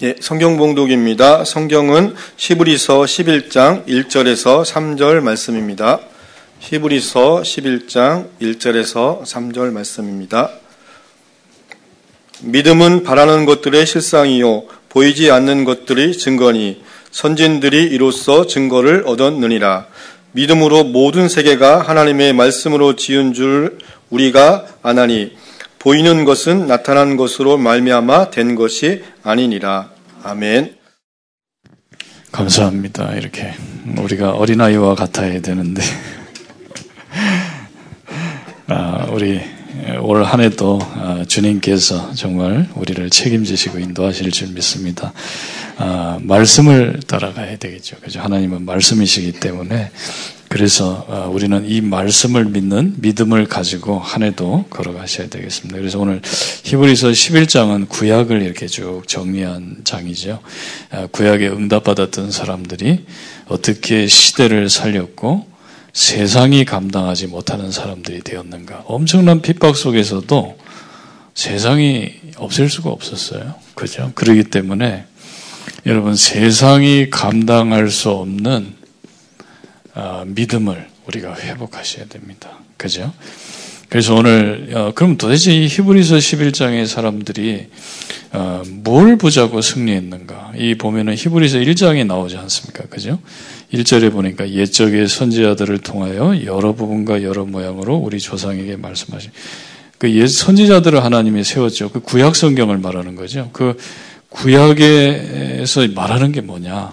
예, 성경 봉독입니다. 성경은 히브리서 11장 1절에서 3절 말씀입니다. 히브리서 11장 1절에서 3절 말씀입니다. 믿음은 바라는 것들의 실상이요 보이지 않는 것들이 증거니 선진들이 이로써 증거를 얻었느니라. 믿음으로 모든 세계가 하나님의 말씀으로 지은 줄 우리가 아나니 보이는 것은 나타난 것으로 말미암아 된 것이 아니니라. 아멘. 감사합니다. 이렇게 우리가 어린아이와 같아야 되는데 아, 우리 올 한해도 아, 주님께서 정말 우리를 책임지시고 인도하실 줄 믿습니다. 아, 말씀을 따라가야 되겠죠. 그죠? 하나님은 말씀이시기 때문에 그래서 어, 우리는 이 말씀을 믿는 믿음을 가지고 한 해도 걸어가셔야 되겠습니다. 그래서 오늘 히브리서 11장은 구약을 이렇게 쭉 정리한 장이죠. 어, 구약에 응답받았던 사람들이 어떻게 시대를 살렸고 세상이 감당하지 못하는 사람들이 되었는가. 엄청난 핍박 속에서도 세상이 없앨 수가 없었어요. 그죠? 그러기 때문에 여러분 세상이 감당할 수 없는 어, 믿음을 우리가 회복하셔야 됩니다. 그죠? 그래서 오늘 어, 그럼 도대체 이 히브리서 11장의 사람들이 어, 뭘 보자고 승리했는가? 이 보면은 히브리서 1장에 나오지 않습니까? 그죠? 1절에 보니까 옛적의 선지자들을 통하여 여러 부분과 여러 모양으로 우리 조상에게 말씀하신 그 옛 선지자들을 하나님이 세웠죠. 그 구약 성경을 말하는 거죠. 그 구약에서 말하는 게 뭐냐?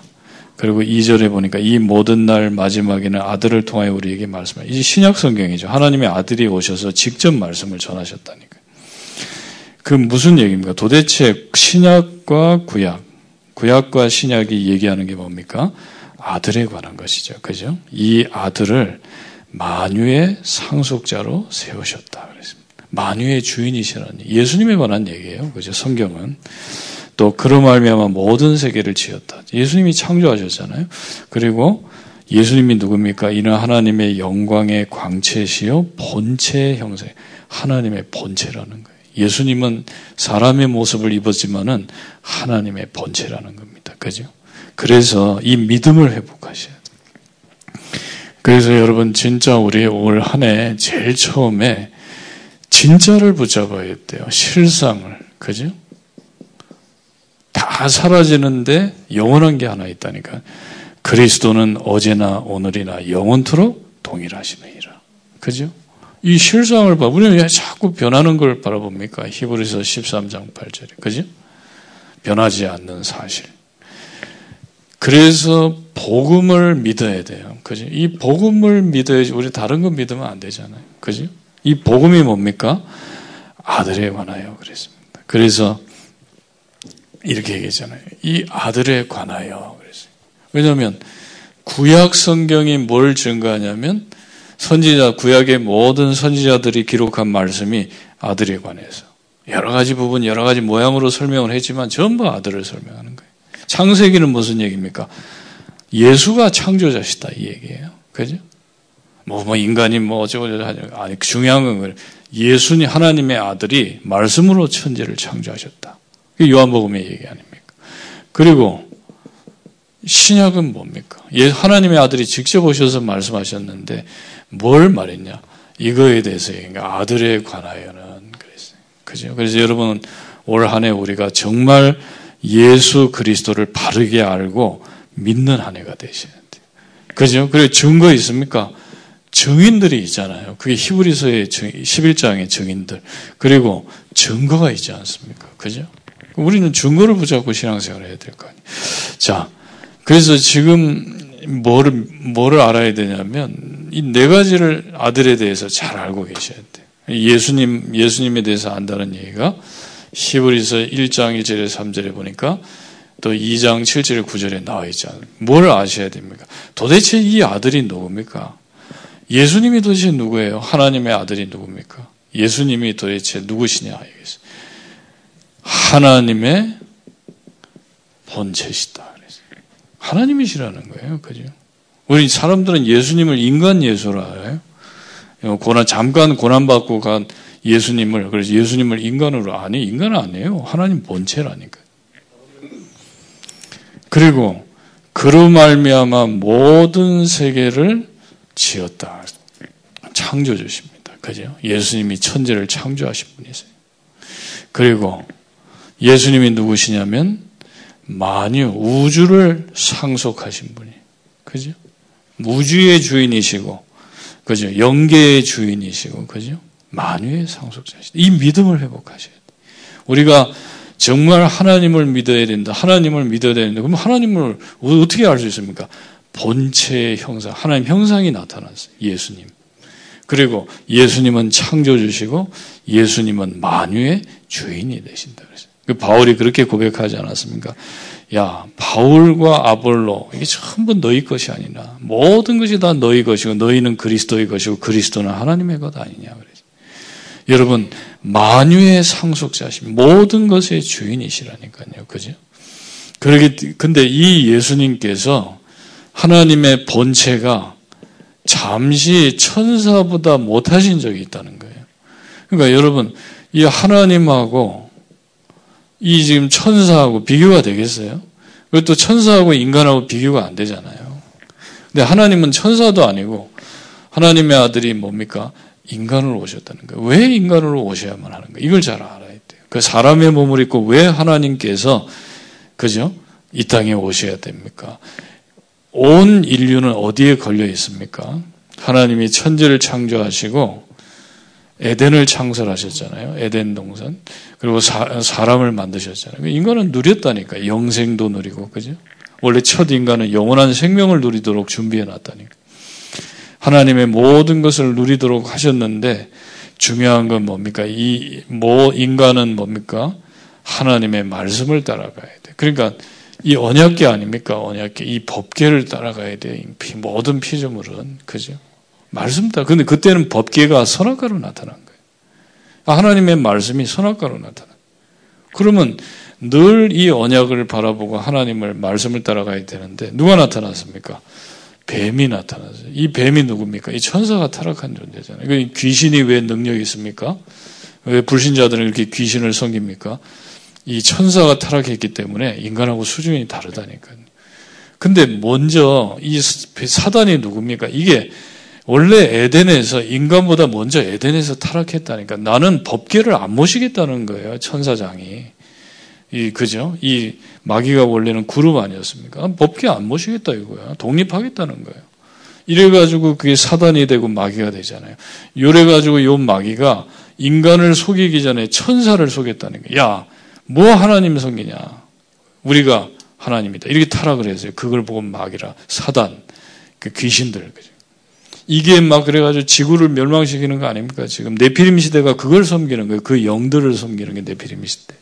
그리고 2절에 보니까 이 모든 날 마지막에는 아들을 통하여 우리에게 말씀하요 이제 신약 성경이죠. 하나님의 아들이 오셔서 직접 말씀을 전하셨다니까요. 그 무슨 얘기입니까? 도대체 신약과 구약, 구약과 신약이 얘기하는 게 뭡니까? 아들에 관한 것이죠. 그죠? 이 아들을 만유의 상속자로 세우셨다. 그랬습니다. 만유의 주인이시라는 예수님에 관한 얘기예요. 그죠? 성경은. 또 그로 말미암아 모든 세계를 지었다. 예수님이 창조하셨잖아요. 그리고 예수님이 누굽니까? 이는 하나님의 영광의 광채시요 본체의 형세. 하나님의 본체라는 거예요. 예수님은 사람의 모습을 입었지만은 하나님의 본체라는 겁니다. 그죠? 그래서 이 믿음을 회복하셔야. 그래서 여러분 진짜 우리 올 한 해 제일 처음에 진짜를 붙잡아야 돼요. 실상을. 그죠? 다 사라지는데 영원한 게 하나 있다니까. 그리스도는 어제나 오늘이나 영원토록 동일하시느니라. 그죠? 이 실상을 봐. 우리는 왜 자꾸 변하는 걸 바라봅니까? 히브리서 13장 8절에. 그죠? 변하지 않는 사실. 그래서 복음을 믿어야 돼요. 그죠? 이 복음을 믿어야지 우리 다른 거 믿으면 안 되잖아요. 그죠? 이 복음이 뭡니까? 아들에 관하여 그랬습니다. 그래서 이렇게 얘기했잖아요. 이 아들에 관하여. 왜냐하면 구약 성경이 뭘 증거하냐면 선지자 구약의 모든 선지자들이 기록한 말씀이 아들에 관해서 여러 가지 부분 여러 가지 모양으로 설명을 했지만 전부 아들을 설명하는 거예요. 창세기는 무슨 얘기입니까? 예수가 창조자시다 이 얘기예요. 그죠? 뭐, 뭐 인간이 뭐 어쩌고 저쩌고 아니 중요한 건 예수님 하나님의 아들이 말씀으로 천지를 창조하셨다. 요한복음의 얘기 아닙니까? 그리고 신약은 뭡니까? 예, 하나님의 아들이 직접 오셔서 말씀하셨는데 뭘 말했냐? 이거에 대해서 얘기가 아들에 관하여는 그랬어요. 그죠? 그래서 여러분 올 한 해 우리가 정말 예수 그리스도를 바르게 알고 믿는 한 해가 되셔야 돼요. 그죠? 그리고 증거 있습니까? 증인들이 있잖아요. 그게 히브리서의 11장의 증인들. 그리고 증거가 있지 않습니까? 그죠? 우리는 증거를 붙잡고 신앙생활을 해야 될 거 아니에요. 자, 그래서 지금 뭐를, 알아야 되냐면, 이 네 가지를 아들에 대해서 잘 알고 계셔야 돼요. 예수님, 예수님에 대해서 안다는 얘기가 히브리서 1장 1절에 3절에 보니까 또 2장 7절에 9절에 나와 있잖아요. 뭘 아셔야 됩니까? 도대체 이 아들이 누굽니까? 예수님이 도대체 누구예요? 하나님의 아들이 누굽니까? 예수님이 도대체 누구시냐? 알겠어요. 하나님의 본체시다. 하나님이시라는 거예요. 그죠? 우리 사람들은 예수님을 인간 예수로 알아요. 고난, 잠깐 고난받고 간 예수님을, 그래서 예수님을 인간으로, 아니, 인간은 아니에요. 하나님 본체라니까. 그리고 그로 말미암아 모든 세계를 지었다. 창조주십니다. 그죠? 예수님이 천재를 창조하신 분이세요. 그리고 예수님이 누구시냐면 만유 우주를 상속하신 분이. 그죠? 우주의 주인이시고 그죠? 영계의 주인이시고 그죠? 만유의 상속자시다. 이 믿음을 회복하셔야 돼. 우리가 정말 하나님을 믿어야 된다. 하나님을 믿어야 되는데 그럼 하나님을 어떻게 알 수 있습니까? 본체의 형상, 하나님 형상이 나타났어요. 예수님. 그리고 예수님은 창조주시고 예수님은 만유의 주인이 되신다. 그래서 그 바울이 그렇게 고백하지 않았습니까? 야, 바울과 아볼로 이게 전부 너희 것이 아니라 모든 것이 다 너희 것이고 너희는 그리스도의 것이고 그리스도는 하나님의 것 아니냐 그래서 여러분 만유의 상속자신 모든 것의 주인이시라니까요. 그죠? 그러기 근데 이 예수님께서 하나님의 본체가 잠시 천사보다 못하신 적이 있다는 거예요. 그러니까 여러분 이 하나님하고 이 지금 천사하고 비교가 되겠어요? 또 천사하고 인간하고 비교가 안 되잖아요. 근데 하나님은 천사도 아니고 하나님의 아들이 뭡니까? 인간으로 오셨다는 거예요. 왜 인간으로 오셔야만 하는 거예요? 이걸 잘 알아야 돼요. 그 사람의 몸을 입고 왜 하나님께서 그죠? 이 땅에 오셔야 됩니까? 온 인류는 어디에 걸려 있습니까? 하나님이 천지를 창조하시고 에덴을 창설하셨잖아요. 에덴 동산. 그리고 사, 람을 만드셨잖아요. 인간은 누렸다니까. 영생도 누리고, 그죠? 원래 첫 인간은 영원한 생명을 누리도록 준비해 놨다니까. 하나님의 모든 것을 누리도록 하셨는데 중요한 건 뭡니까? 이모 인간은 뭡니까? 하나님의 말씀을 따라가야 돼. 그러니까 이 언약계 아닙니까? 언약계 이 법계를 따라가야 돼. 모든 피조물은 그죠? 말씀 따라. 근데 그때는 법계가 선악과로 나타난 거예요. 하나님의 말씀이 선악과로 나타나. 그러면 늘 이 언약을 바라보고 하나님을 말씀을 따라가야 되는데 누가 나타났습니까? 뱀이 나타났어요. 이 뱀이 누굽니까? 이 천사가 타락한 존재잖아요. 그 귀신이 왜 능력이 있습니까? 왜 불신자들은 이렇게 귀신을 섬깁니까? 이 천사가 타락했기 때문에 인간하고 수준이 다르다니까요. 근데 먼저 이 사단이 누굽니까? 이게 원래 에덴에서 인간보다 먼저 에덴에서 타락했다니까 나는 법계를 안 모시겠다는 거예요. 천사장이. 이 그죠? 이 마귀가 원래는 그룹 아니었습니까? 법계 안 모시겠다 이거야. 독립하겠다는 거예요. 이래 가지고 그게 사단이 되고 마귀가 되잖아요. 요래 가지고 요 마귀가 인간을 속이기 전에 천사를 속였다는 거예요. 야, 뭐 하나님 속이냐? 우리가 하나님이다. 이렇게 타락을 했어요. 그걸 보고 마귀라, 사단, 그 귀신들. 그죠? 이게 막 그래가지고 지구를 멸망시키는 거 아닙니까? 지금 네피림 시대가 그걸 섬기는 거예요. 그 영들을 섬기는 게 네피림 시대.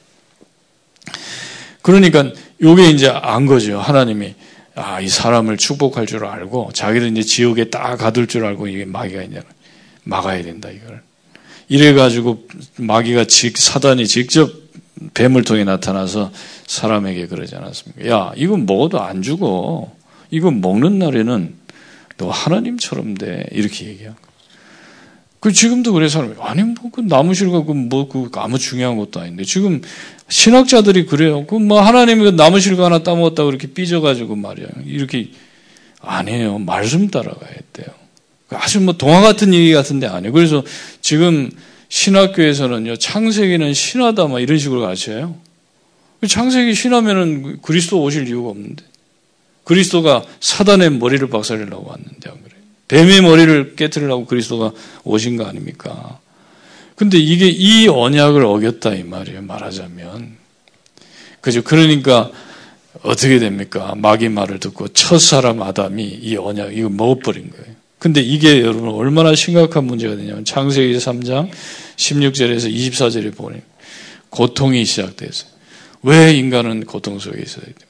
그러니까 요게 이제 안 거죠. 하나님이 아, 이 사람을 축복할 줄 알고 자기도 이제 지옥에 딱 가둘 줄 알고 이게 마귀가 이제 막아야 된다 이걸. 이래 가지고 마귀가 직 사단이 직접 뱀을 통해 나타나서 사람에게 그러지 않았습니까? 야, 이건 먹어도 안 죽어. 이거 먹는 날에는 너 하나님처럼 돼. 이렇게 얘기한 거. 그 지금도 그래 사람이 아니 뭐그 나무 실과 그뭐그 아무 중요한 것도 아닌데 지금 신학자들이 그래요. 그 뭐 하나님이 그 나무 실과 하나 따먹었다고 이렇게 삐져가지고 말이야 이렇게 아니에요. 말씀 따라가야 돼요. 아주 뭐 동화 같은 얘기 같은데 아니에요. 그래서 지금 신학교에서는요 창세기는 신하다 막 이런 식으로 가르쳐요. 창세기 신하면은 그리스도 오실 이유가 없는데 그리스도가 사단의 머리를 박살내려고 왔는데 안 그래요? 뱀의 머리를 깨뜨리려고 그리스도가 오신 거 아닙니까? 근데 이게 이 언약을 어겼다 이 말이에요. 말하자면. 그죠? 그러니까 어떻게 됩니까? 마귀 말을 듣고 첫 사람 아담이 이 언약 이거 먹어버린 거예요. 근데 이게 여러분 얼마나 심각한 문제가 되냐면 창세기 3장 16절에서 24절에 보니 고통이 시작됐어요. 왜 인간은 고통 속에 있어야 됩니까?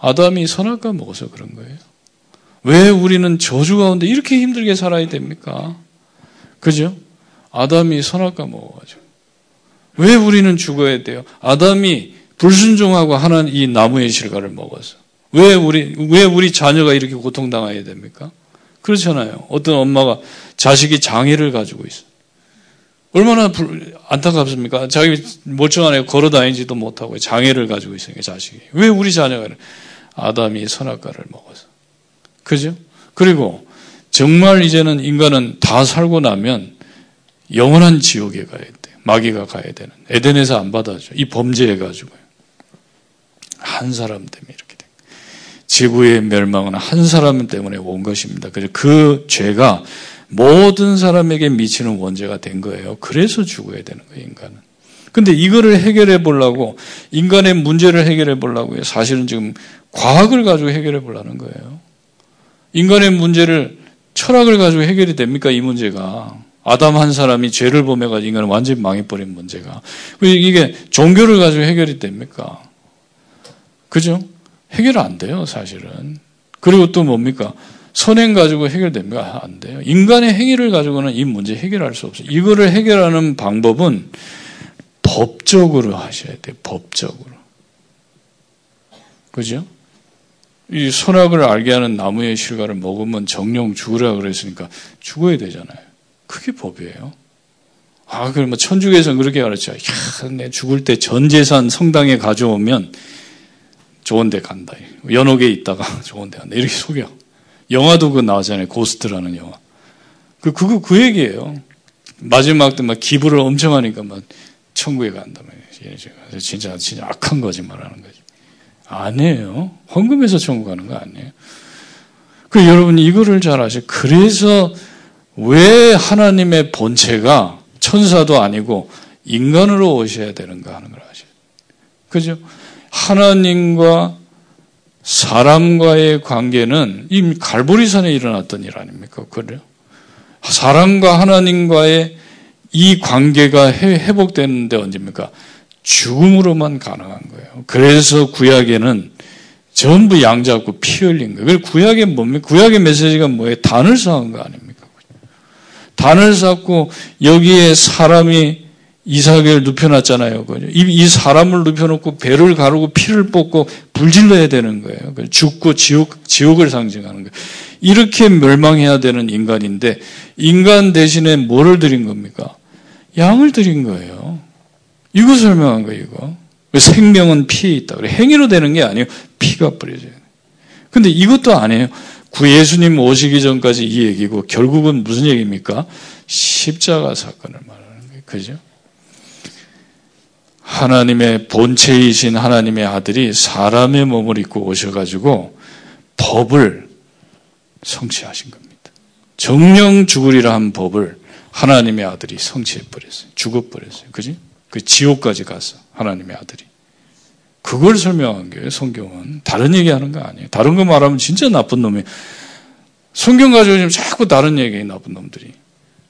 아담이 선악과 먹어서 그런 거예요. 왜 우리는 저주 가운데 이렇게 힘들게 살아야 됩니까? 그죠? 아담이 선악과 먹어가지고. 왜 우리는 죽어야 돼요? 아담이 불순종하고 하는 이 나무의 실과를 먹어서. 왜 우리, 왜 우리 자녀가 이렇게 고통당해야 됩니까? 그렇잖아요. 어떤 엄마가 자식이 장애를 가지고 있어. 얼마나 불, 안타깝습니까? 자기 멀쩡한 애 걸어 다니지도 못하고 장애를 가지고 있으니까 자식이. 왜 우리 자녀가 아담이 선악과를 먹어서. 그죠? 그리고 정말 이제는 인간은 다 살고 나면 영원한 지옥에 가야 돼. 마귀가 가야 되는. 에덴에서 안 받아줘. 이 범죄해가지고요. 한 사람 때문에 이렇게 돼. 지구의 멸망은 한 사람 때문에 온 것입니다. 그래서 그 죄가 모든 사람에게 미치는 원죄가 된 거예요. 그래서 죽어야 되는 거예요, 인간은. 근데 이거를 해결해 보려고, 인간의 문제를 해결해 보려고 사실은 지금 과학을 가지고 해결해 보려는 거예요. 인간의 문제를 철학을 가지고 해결이 됩니까? 이 문제가. 아담 한 사람이 죄를 범해가지고 인간은 완전히 망해버린 문제가. 이게 종교를 가지고 해결이 됩니까? 그죠? 해결 안 돼요, 사실은. 그리고 또 뭡니까? 선행 가지고 해결됩니까? 안 돼요. 인간의 행위를 가지고는 이 문제 해결할 수 없어요. 이거를 해결하는 방법은 법적으로 하셔야 돼요. 법적으로. 그죠? 이 선악을 알게 하는 나무의 실과를 먹으면 정령 죽으라 그랬으니까 죽어야 되잖아요. 그게 법이에요. 아, 그러면 천주교에서는 그렇게 가르쳐. 야, 내 죽을 때 전 재산 성당에 가져오면 좋은 데 간다. 연옥에 있다가 좋은 데 간다. 이렇게 속여. 영화도 그 나오잖아요. 고스트라는 영화. 그, 그거 그 얘기예요. 마지막 때 막 기부를 엄청 하니까 막 천국에 간다. 진짜, 진짜 악한 거짓말 하는 거지. 아니에요. 헌금해서 천국 가는 거 아니에요. 그 여러분 이거를 잘 아셔. 그래서 왜 하나님의 본체가 천사도 아니고 인간으로 오셔야 되는가 하는 걸 아셔요. 그죠? 하나님과 사람과의 관계는 이 갈보리산에 일어났던 일 아닙니까? 그래요? 사람과 하나님과의 이 관계가 회복되는데 언제입니까? 죽음으로만 가능한 거예요. 그래서 구약에는 전부 양 잡고 피 흘린 거예요. 구약의 뭡니까? 구약의 메시지가 뭐예요? 단을 쌓은 거 아닙니까? 단을 쌓고 여기에 사람이 이삭을 눕혀놨잖아요. 이 사람을 눕혀놓고 배를 가르고 피를 뽑고 불질러야 되는 거예요. 죽고 지옥, 지옥을 상징하는 거예요. 이렇게 멸망해야 되는 인간인데 인간 대신에 뭐를 드린 겁니까? 양을 드린 거예요. 이거 설명한 거예요, 이거. 생명은 피에 있다. 행위로 되는 게 아니에요. 피가 뿌려져요. 근데 이것도 아니에요. 구 예수님 오시기 전까지 이 얘기고 결국은 무슨 얘기입니까? 십자가 사건을 말하는 거예요. 그죠? 하나님의 본체이신 하나님의 아들이 사람의 몸을 입고 오셔가지고 법을 성취하신 겁니다. 정령 죽으리라 한 법을 하나님의 아들이 성취해버렸어요. 죽어버렸어요. 그지? 그 지옥까지 가서 하나님의 아들이. 그걸 설명한 거예요, 성경은. 다른 얘기 하는 거 아니에요. 다른 거 말하면 진짜 나쁜 놈이에요. 성경 가지고 지금 자꾸 다른 얘기해, 나쁜 놈들이.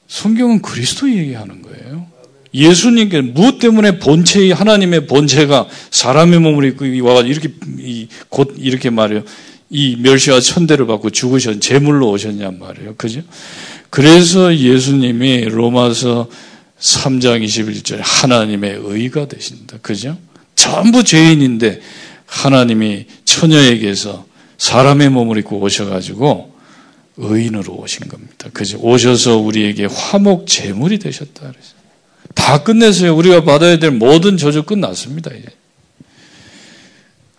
성경은 그리스도 얘기하는 거예요. 예수님께 무엇 때문에 본체의 하나님의 본체가 사람의 몸을 입고 와가 이렇게 곧 이렇게 말해요. 이 멸시와 천대를 받고 죽으셨 제물로 오셨냔 말이에요. 그죠? 그래서 예수님이 로마서 3장 21절에 하나님의 의가 되신다. 그죠? 전부 죄인인데 하나님이 처녀에게서 사람의 몸을 입고 오셔가지고 의인으로 오신 겁니다. 그죠? 오셔서 우리에게 화목 제물이 되셨다. 그래서. 다 끝냈어요. 우리가 받아야 될 모든 저주 끝났습니다. 이제.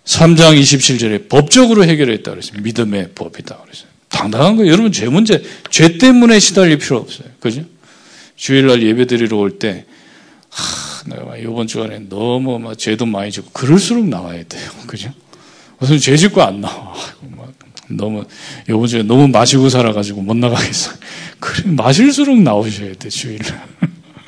3장 27절에 법적으로 해결했다 그랬어요. 믿음의 법이다 그랬어요. 당당한 거예요. 여러분 죄 문제, 죄 때문에 시달릴 필요 없어요. 그죠? 주일날 예배 드리러 올 때, 하, 내가 이번 주간에 너무 막 죄도 많이 짓고, 그럴수록 나와야 돼요. 그죠? 무슨 죄 짓고 안 나와. 너무, 이번 주에 너무 마시고 살아가지고 못 나가겠어. 그래, 마실수록 나오셔야 돼, 주일날.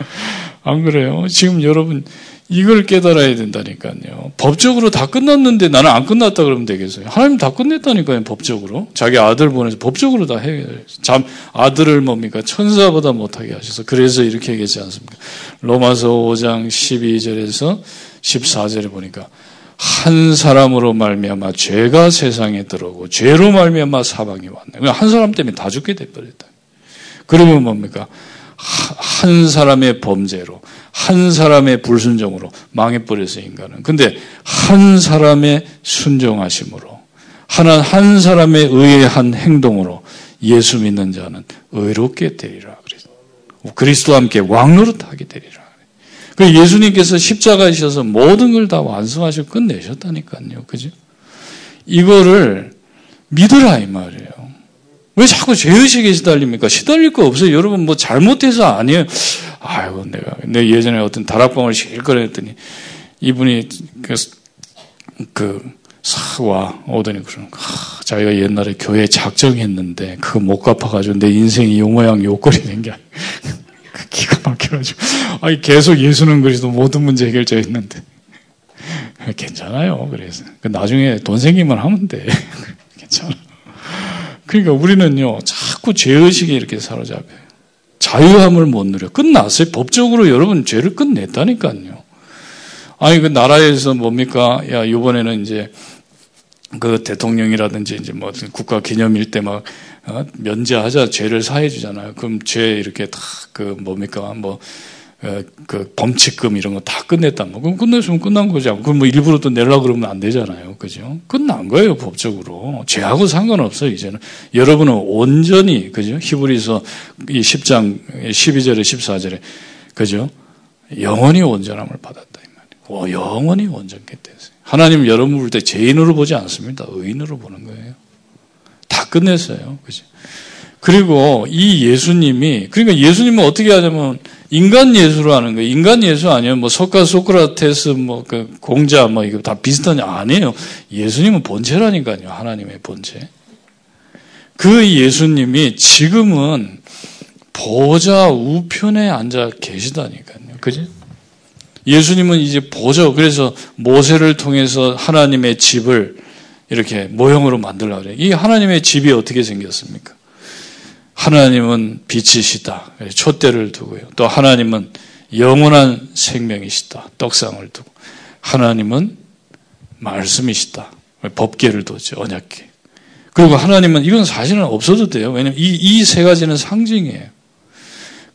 안 그래요? 지금 여러분, 이걸 깨달아야 된다니까요. 법적으로 다 끝났는데 나는 안 끝났다 그러면 되겠어요. 하나님 다 끝냈다니까요, 법적으로. 자기 아들 보내서 법적으로 다 해. 참, 아들을 뭡니까? 천사보다 못하게 하셔서. 그래서 이렇게 얘기하지 않습니까? 로마서 5장 12절에서 14절에 보니까 한 사람으로 말미암아 죄가 세상에 들어오고 죄로 말미암아 사방이 왔네. 한 사람 때문에 다 죽게 돼버렸다. 그러면 뭡니까? 한 사람의 범죄로, 한 사람의 불순종으로 망해버렸어요, 인간은. 근데 한 사람의 순종하심으로, 하나, 한 사람의 의한 행동으로 예수 믿는 자는 의롭게 되리라. 그래서 그리스도와 함께 왕노릇하게 되리라. 그 예수님께서 십자가에 셔서 모든 걸 다 완성하시고 끝내셨다니까요. 그죠? 이거를 믿으라 이 말이에요. 왜 자꾸 죄의식에 시달립니까? 시달릴 거 없어요. 여러분 뭐 잘못해서 아니에요. 아이고 내가 내 예전에 어떤 다락방을 실컷 했더니 이분이 그, 그 사와 오더니 그러는 거. 아, 자기가 옛날에 교회 작정했는데 그거 못 갚아가지고 내 인생이 요 모양 요꼴이 된 게 아니야. 기가 막혀가지고 아니 계속 예수는 그리스도 모든 문제 해결자 했는데 괜찮아요. 그래서 그 나중에 돈 생기면 하면 돼. 괜찮아. 그러니까 우리는요 자꾸 죄의식에 이렇게 사로잡혀요. 자유함을 못 누려. 끝났어요. 법적으로 여러분 죄를 끝냈다니까요. 아니 그 나라에서 뭡니까? 야 이번에는 이제 그 대통령이라든지 이제 뭐 국가 기념일 때막 어? 면제하자 죄를 사해 주잖아요. 그럼 죄 이렇게 다 그 뭡니까 뭐 그 어, 범칙금 이런 거 다 끝냈다. 뭐 그럼 끝냈으면 끝난 거죠. 그럼 뭐 일부러 또 내려 그러면 안 되잖아요. 그죠? 끝난 거예요 법적으로. 죄하고 상관없어요 이제는. 여러분은 온전히 그죠? 히브리서 이 10장 12절에 14절에 그죠? 영원히 온전함을 받았다. 어, 영원히 온전케 됐어요. 하나님 여러분 볼 때 죄인으로 보지 않습니다. 의인으로 보는 거예요. 다 끝냈어요. 그죠? 그리고 이 예수님이, 그러니까 예수님은 어떻게 하냐면 인간 예수로 하는 거예요. 인간 예수 아니에요. 뭐 석가 소크라테스, 뭐 그 공자, 뭐 이거 다 비슷한 아니에요. 예수님은 본체라니까요. 하나님의 본체. 그 예수님이 지금은 보좌 우편에 앉아 계시다니까요. 그죠? 예수님은 이제 보죠. 그래서 모세를 통해서 하나님의 집을 이렇게 모형으로 만들라 그래요. 이 하나님의 집이 어떻게 생겼습니까? 하나님은 빛이시다. 촛대를 두고요. 또 하나님은 영원한 생명이시다. 떡상을 두고. 하나님은 말씀이시다. 법계를 두죠. 언약계. 그리고 하나님은 이건 사실은 없어도 돼요. 왜냐하면 이세 가지는 상징이에요.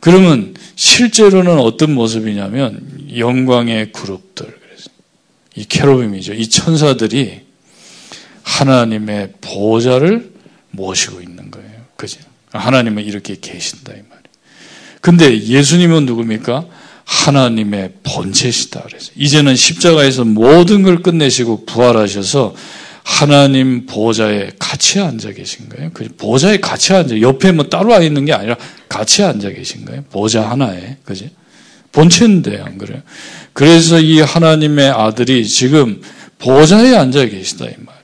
그러면 실제로는 어떤 모습이냐면 영광의 그룹들 그래서 이 캐로빔이죠. 이 천사들이 하나님의 보좌를 모시고 있는 거예요. 그죠? 하나님은 이렇게 계신다 이 말이에요. 근데 예수님은 누굽니까? 하나님의 본체시다 그래서 이제는 십자가에서 모든 걸 끝내시고 부활하셔서 하나님 보좌에 같이 앉아 계신 거예요. 그 보좌에 같이 앉아 옆에 뭐 따로 와 있는 게 아니라 같이 앉아 계신 거예요. 보좌 하나에 그지? 본체인데 안 그래요? 그래서 이 하나님의 아들이 지금 보좌에 앉아 계시다 이 말이에요.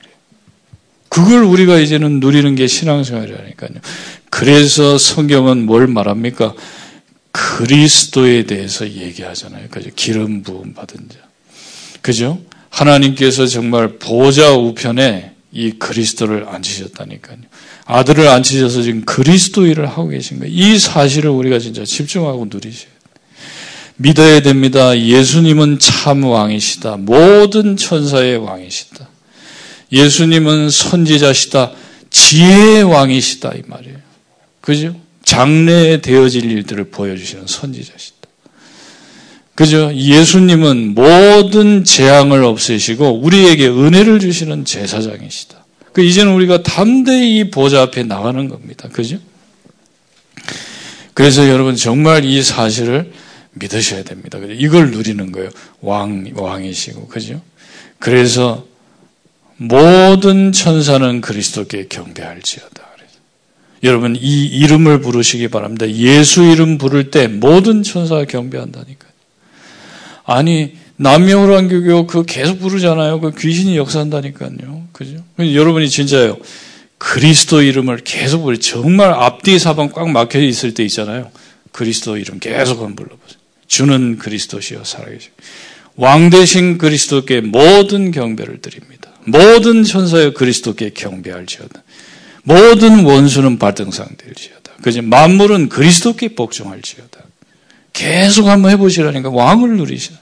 그걸 우리가 이제는 누리는 게 신앙생활이라니까요. 그래서 성경은 뭘 말합니까? 그리스도에 대해서 얘기하잖아요. 그죠? 기름 부음 받은 자. 그죠? 하나님께서 정말 보좌 우편에 이 그리스도를 앉히셨다니까요. 아들을 앉히셔서 지금 그리스도 일을 하고 계신 거예요. 이 사실을 우리가 진짜 집중하고 누리셔야 돼요. 믿어야 됩니다. 예수님은 참 왕이시다. 모든 천사의 왕이시다. 예수님은 선지자시다. 지혜의 왕이시다. 이 말이에요. 그죠? 장래에 되어질 일들을 보여주시는 선지자시다. 그죠? 예수님은 모든 재앙을 없애시고 우리에게 은혜를 주시는 제사장이시다. 그 이제는 우리가 담대히 보좌 앞에 나가는 겁니다. 그죠? 그래서 여러분 정말 이 사실을 믿으셔야 됩니다. 이걸 누리는 거예요. 왕, 왕이시고. 그죠? 그래서 모든 천사는 그리스도께 경배할지어다. 여러분 이 이름을 부르시기 바랍니다. 예수 이름 부를 때 모든 천사가 경배한다니까요. 아니 남명호랑교교 그 계속 부르잖아요. 그 귀신이 역사한다니까요. 그죠? 여러분이 진짜요. 그리스도 이름을 계속 부르 정말 앞뒤 사방 꽉 막혀 있을 때 있잖아요. 그리스도 이름 계속 한번 불러보세요. 주는 그리스도시여 살아계시. 왕 대신 그리스도께 모든 경배를 드립니다. 모든 천사여 그리스도께 경배할지어다. 모든 원수는 발등상 될지어다. 그지 만물은 그리스도께 복종할지어다. 계속 한번 해보시라니까 왕을 누리시라.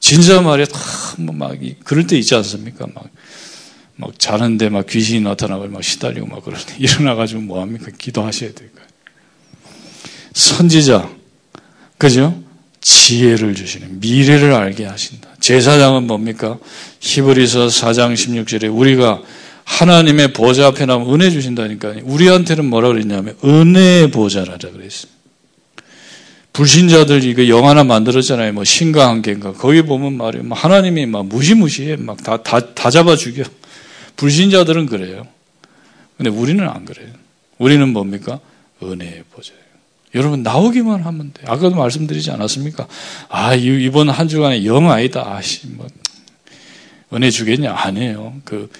진짜 말이야, 막, 그럴 때 있지 않습니까? 막, 막 자는데 막 귀신이 나타나고 막 시달리고 막때 일어나가지고 뭐합니까? 기도하셔야 될까요? 선지자, 그죠? 지혜를 주시는, 미래를 알게 하신다. 제사장은 뭡니까? 히브리서 4장 16절에 우리가 하나님의 보좌 앞에 나면 은혜 주신다니까 우리한테는 뭐라 그랬냐면 은혜의 보좌라자 그랬습니다. 불신자들 이거 영화 하나 만들었잖아요. 뭐 신과 한계인가. 거기 보면 말이에요. 뭐 하나님이 막 무시무시해. 막 다, 다, 다 잡아 죽여. 불신자들은 그래요. 근데 우리는 안 그래요. 우리는 뭡니까? 은혜의 보좌예요. 여러분 나오기만 하면 돼. 아까도 말씀드리지 않았습니까? 아 이번 한 주간에 영 아니다. 아씨 뭐 은혜 주겠냐? 아니에요. 그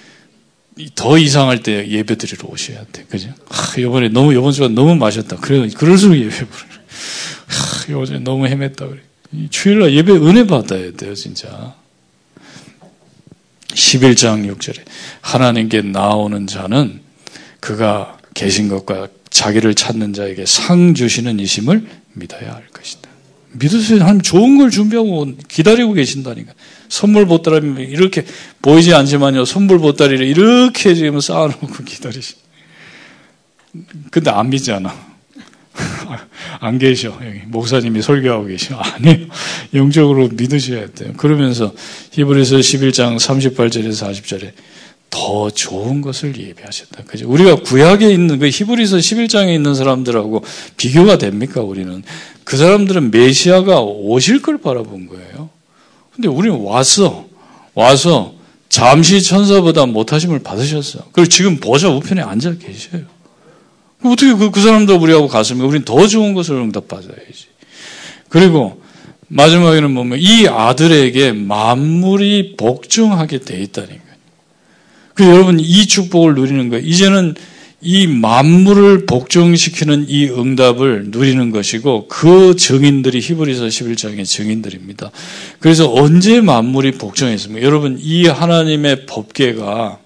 더 이상할 때 예배 드리러 오셔야 돼. 그죠? 아, 이번에 너무 이번 주간 너무 마셨다. 그래 그럴수록 예배 부르. 아, 요즘 너무 헤맸다 그래. 주일날 예배 은혜 받아야 돼요, 진짜. 11장 6절에 하나님께 나오는 자는 그가 계신 것과 자기를 찾는 자에게 상 주시는 이심을 믿어야 할 것이다. 믿으세요. 하나님 좋은 걸 준비하고 기다리고 계신다니까. 선물 보따리 이렇게 보이지 않지만요. 선물 보따리를 이렇게 지금 쌓아놓고 기다리시. 근데 안 믿잖아. 안 계셔. 여기 목사님이 설교하고 계셔. 아니에요. 영적으로 믿으셔야 돼요. 그러면서 히브리서 11장 38절에서 40절에 더 좋은 것을 예배하셨다. 그죠? 우리가 구약에 있는 그 히브리서 11장에 있는 사람들하고 비교가 됩니까? 우리는 그 사람들은 메시아가 오실 걸 바라본 거예요. 근데 우리는 와서 와서 잠시 천사보다 못하심을 받으셨어요. 그리고 지금 보좌 우편에 앉아 계셔요. 어떻게 그, 그 사람도 우리하고 같습니까? 우리는 더 좋은 것을 응답받아야지. 그리고 마지막에는 보면 이 아들에게 만물이 복종하게 돼 있다니까. 그 여러분 이 축복을 누리는 거예요. 이제는 이 만물을 복종시키는 이 응답을 누리는 것이고 그 증인들이 히브리서 11장의 증인들입니다. 그래서 언제 만물이 복종했습니까? 여러분 이 하나님의 법계가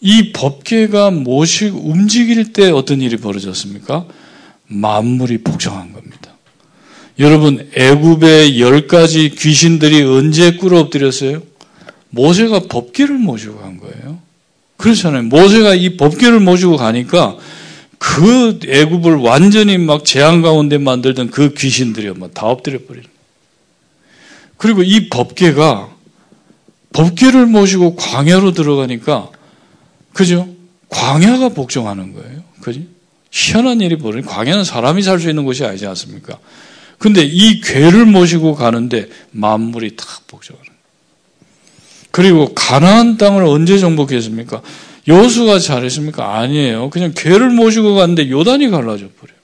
이 법계가 모식 움직일 때 어떤 일이 벌어졌습니까? 만물이 복종한 겁니다. 여러분 애굽의 열 가지 귀신들이 언제 꿇어 엎드렸어요? 모세가 법계를 모시고 간 거예요. 그렇잖아요. 모세가 이 법계를 모시고 가니까 그 애굽을 완전히 막 재앙 가운데 만들던 그 귀신들이 다 엎드려 버리는. 그리고 이 법계가 법계를 모시고 광야로 들어가니까 그죠? 광야가 복종하는 거예요. 그지? 희한한 일이 벌어요. 광야는 사람이 살 수 있는 곳이 아니지 않습니까? 근데 이 괴를 모시고 가는데 만물이 탁 복종하는 그리고 가나안 땅을 언제 정복했습니까? 여수가 잘했습니까? 아니에요. 그냥 괴를 모시고 갔는데 요단이 갈라져 버려요.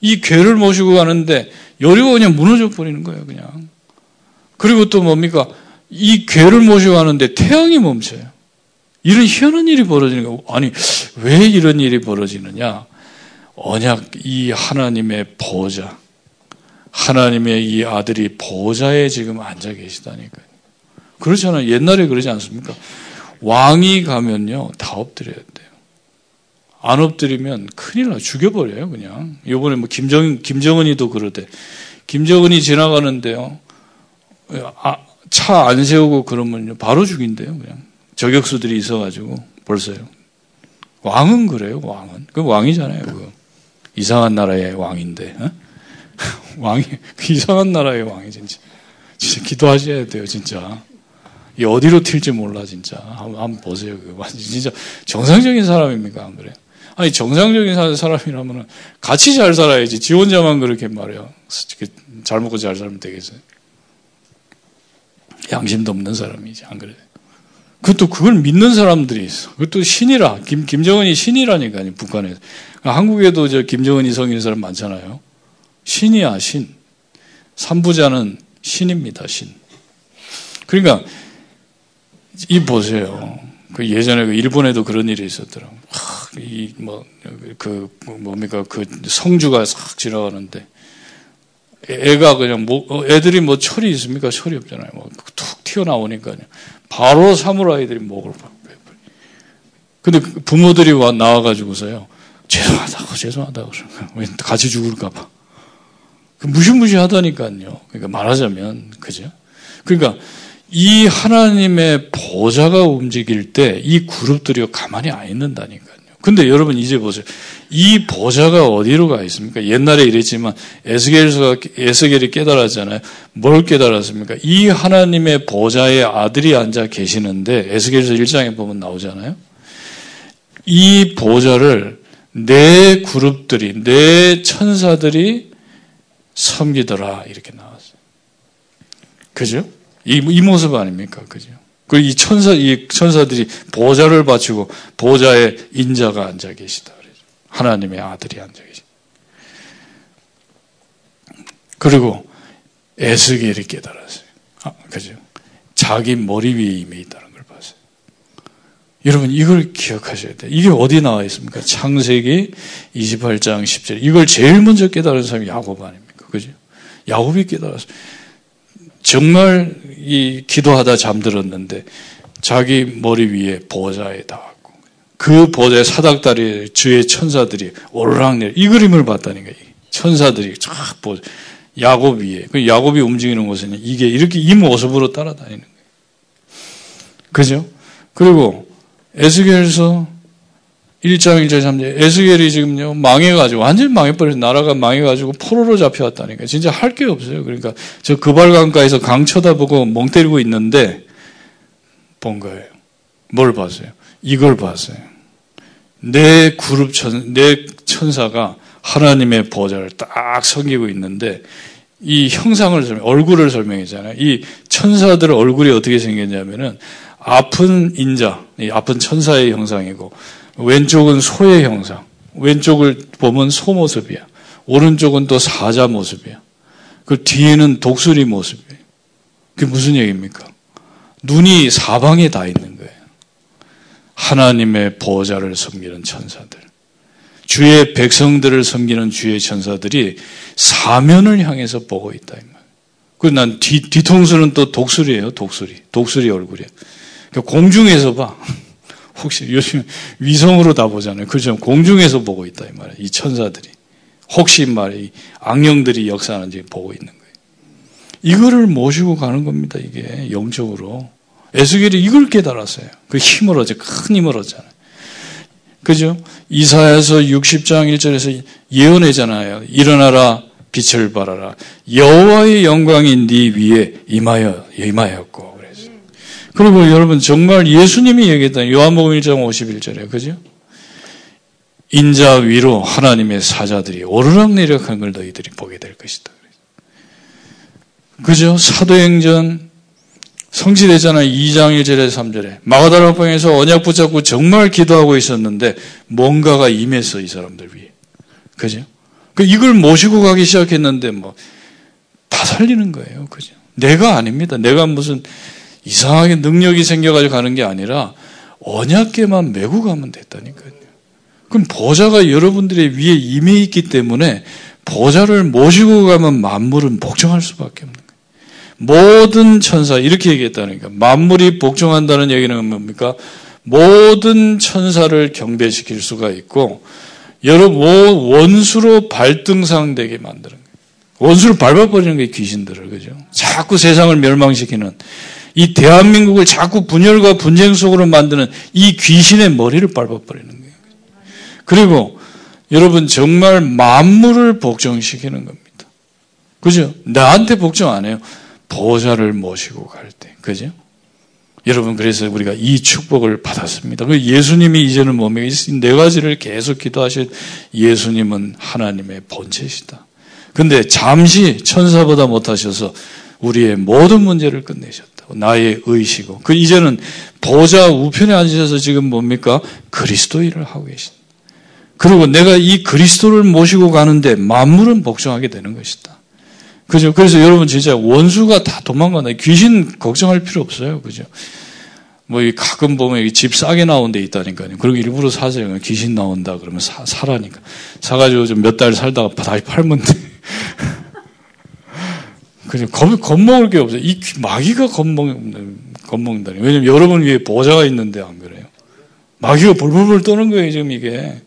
이 괴를 모시고 가는데 여리고 그냥 무너져 버리는 거예요, 그냥. 그리고 또 뭡니까? 이 괴를 모시고 가는데 태양이 멈춰요. 이런 희한한 일이 벌어지는 거. 아니, 왜 이런 일이 벌어지느냐? 언약 이 하나님의 보좌. 하나님의 이 아들이 보좌에 지금 앉아 계시다니까요. 그렇잖아요. 옛날에 그러지 않습니까? 왕이 가면요, 다 엎드려야 돼요. 안 엎드리면 큰일 나, 죽여버려요, 그냥. 요번에 뭐 김정, 김정은이도 그러대. 김정은이 지나가는데요, 아, 차 안 세우고 그러면요, 바로 죽인대요, 그냥. 저격수들이 있어가지고, 벌써요. 왕은 그래요, 왕은. 그 왕이잖아요, 그. 이상한 나라의 왕인데, 어? 왕이, 그 이상한 나라의 왕이 진짜. 진짜 기도하셔야 돼요, 진짜. 이 어디로 튈지 몰라 진짜. 한번, 한번 보세요. 그 진짜 정상적인 사람입니까 안 그래? 아니 정상적인 사람이라면 같이 잘 살아야지. 지 혼자만 그렇게 말해요. 잘 먹고 잘 살면 되겠어요. 양심도 없는 사람이지 안 그래? 그것도 그걸 믿는 사람들이 있어. 그것도 신이라 김 김정은이 신이라니까요. 북한에 한국에도 저 김정은이 성인 사람 많잖아요. 신이야 신. 삼부자는 신입니다 신. 그러니까 이 보세요. 그 예전에 그 일본에도 그런 일이 있었더라고. 이뭐 그 뭡니까 그 성주가 싹 지나가는데 애가 그냥 뭐 어, 애들이 뭐 철이 있습니까? 철이 없잖아요. 뭐툭 튀어나오니까요. 바로 사무라이들이 목을 박. 근데 그 부모들이 와 나와가지고서요. 죄송하다고 죄송하다고 같이 죽을까봐. 그 무시무시하다니까요. 그러니까 말하자면 그죠? 그러니까 이 하나님의 보좌가 움직일 때 이 그룹들이 가만히 안 있는다니까요. 근데 여러분 이제 보세요. 이 보좌가 어디로 가 있습니까? 옛날에 이랬지만 에스겔서 에스겔이 깨달았잖아요. 뭘 깨달았습니까? 이 하나님의 보좌에 아들이 앉아 계시는데 에스겔서 1장에 보면 나오잖아요. 이 보좌를 내 그룹들이 내 천사들이 섬기더라 이렇게 나왔어요. 그죠? 이, 이 모습 아닙니까? 그죠? 그이 천사, 이 천사들이 보좌를 바치고 보좌에 인자가 앉아 계시다. 하나님의 아들이 앉아 계시다. 그리고 에스겔이 깨달았어요. 아, 그죠? 자기 머리 위에 임해 있다는 걸 봤어요. 여러분, 이걸 기억하셔야 돼요. 이게 어디 나와 있습니까? 창세기 28장 10절. 이걸 제일 먼저 깨달은 사람이 야곱 아닙니까? 그죠? 야곱이 깨달았어요. 정말 이 기도하다 잠들었는데 자기 머리 위에 보좌에 닿았고 그 보좌에 사닥다리 주의 천사들이 오르락내리 이 그림을 봤다니까 천사들이 쫙 보. 야곱 위에. 그 야곱이 움직이는 곳에는 이게 이렇게 이 모습으로 따라다니는 거예요. 그죠? 그리고 에스겔서 1장 1절 3절 에스겔이 지금요 망해가지고 완전히 망해버려서 나라가 망해가지고 포로로 잡혀왔다니까 진짜 할 게 없어요. 그러니까 저 그발강가에서 강 쳐다보고 멍 때리고 있는데 본 거예요. 뭘 봤어요? 이걸 봤어요. 내 그룹 천, 내 천사가 하나님의 보좌를 딱 섬기고 있는데 이 형상을 설명, 얼굴을 설명했잖아요. 이 천사들 얼굴이 어떻게 생겼냐면은 아픈 인자, 아픈 천사의 형상이고 왼쪽은 소의 형상, 왼쪽을 보면 소 모습이야. 오른쪽은 또 사자 모습이야. 그 뒤에는 독수리 모습이에요. 그게 무슨 얘기입니까? 눈이 사방에 다 있는 거예요. 하나님의 보좌를 섬기는 천사들. 주의 백성들을 섬기는 주의 천사들이 사면을 향해서 보고 있다. 그난 뒤통수는 또 독수리예요, 독수리. 독수리 얼굴이에요. 그러니까 공중에서 봐. 혹시 요즘 위성으로 다 보잖아요. 그죠? 공중에서 보고 있다 이 말이에요. 이 천사들이. 혹시 말이 악령들이 역사하는지 보고 있는 거예요. 이거를 모시고 가는 겁니다. 이게 영적으로. 에스겔이 이걸 깨달았어요. 그 힘을 얻어, 큰 힘을 얻잖아요. 그죠? 이사야서 60장 1절에서 예언하잖아요. 일어나라 빛을 발하라. 여호와의 영광이 네 위에 임하여 임하였고 그리고 여러분 정말 예수님이 얘기했던 요한복음 1장 51절에 그죠? 인자 위로 하나님의 사자들이 오르락내리락하는 걸 너희들이 보게 될 것이다. 그죠? 사도행전 성취되잖아요. 2장 1절에서 3절에. 마가다락방에서 언약 붙잡고 정말 기도하고 있었는데 뭔가가 임했어, 이 사람들 위해. 그죠? 그 이걸 모시고 가기 시작했는데 뭐 다 살리는 거예요. 그죠? 내가 아닙니다. 내가 무슨 이상하게 능력이 생겨가지고 가는 게 아니라 언약계만 메고 가면 됐다니까요. 그럼 보좌가 여러분들의 위에 임해 있기 때문에 보좌를 모시고 가면 만물은 복종할 수밖에 없는 모든 천사 이렇게 얘기했다니까 만물이 복종한다는 얘기는 뭡니까? 모든 천사를 경배시킬 수가 있고 여러분 원수로 발등상되게 만드는 거예요. 원수를 밟아버리는 게 귀신들을 그죠? 자꾸 세상을 멸망시키는 이 대한민국을 자꾸 분열과 분쟁 속으로 만드는 이 귀신의 머리를 밟아버리는 거예요. 그리고 여러분 정말 만물을 복종시키는 겁니다. 그죠? 나한테 복종 안 해요. 보좌를 모시고 갈 때. 그죠? 여러분, 그래서 우리가 이 축복을 받았습니다. 그 예수님이 이제는 몸에 네 가지를 계속 기도하실 예수님은 하나님의 본체시다. 근데 잠시 천사보다 못하셔서 우리의 모든 문제를 끝내셨다. 나의 의시고. 그 이제는 보좌 우편에 앉으셔서 지금 뭡니까? 그리스도 일을 하고 계신다. 그리고 내가 이 그리스도를 모시고 가는데 만물은 복종하게 되는 것이다. 그죠? 그래서 여러분 진짜 원수가 다 도망가나 귀신 걱정할 필요 없어요. 그죠? 뭐, 가끔 보면 집 싸게 나온 데 있다니까요. 그리고 일부러 사세요. 귀신 나온다. 그러면 사, 사라니까. 사가지고 좀 몇 달 살다가 다시 팔면 돼. 그죠? 겁, 겁먹을 게 없어요. 이 마귀가 겁먹, 겁먹는다니. 왜냐면 여러분 위에 보좌가 있는데 안 그래요? 마귀가 볼볼볼 떠는 거예요, 지금 이게.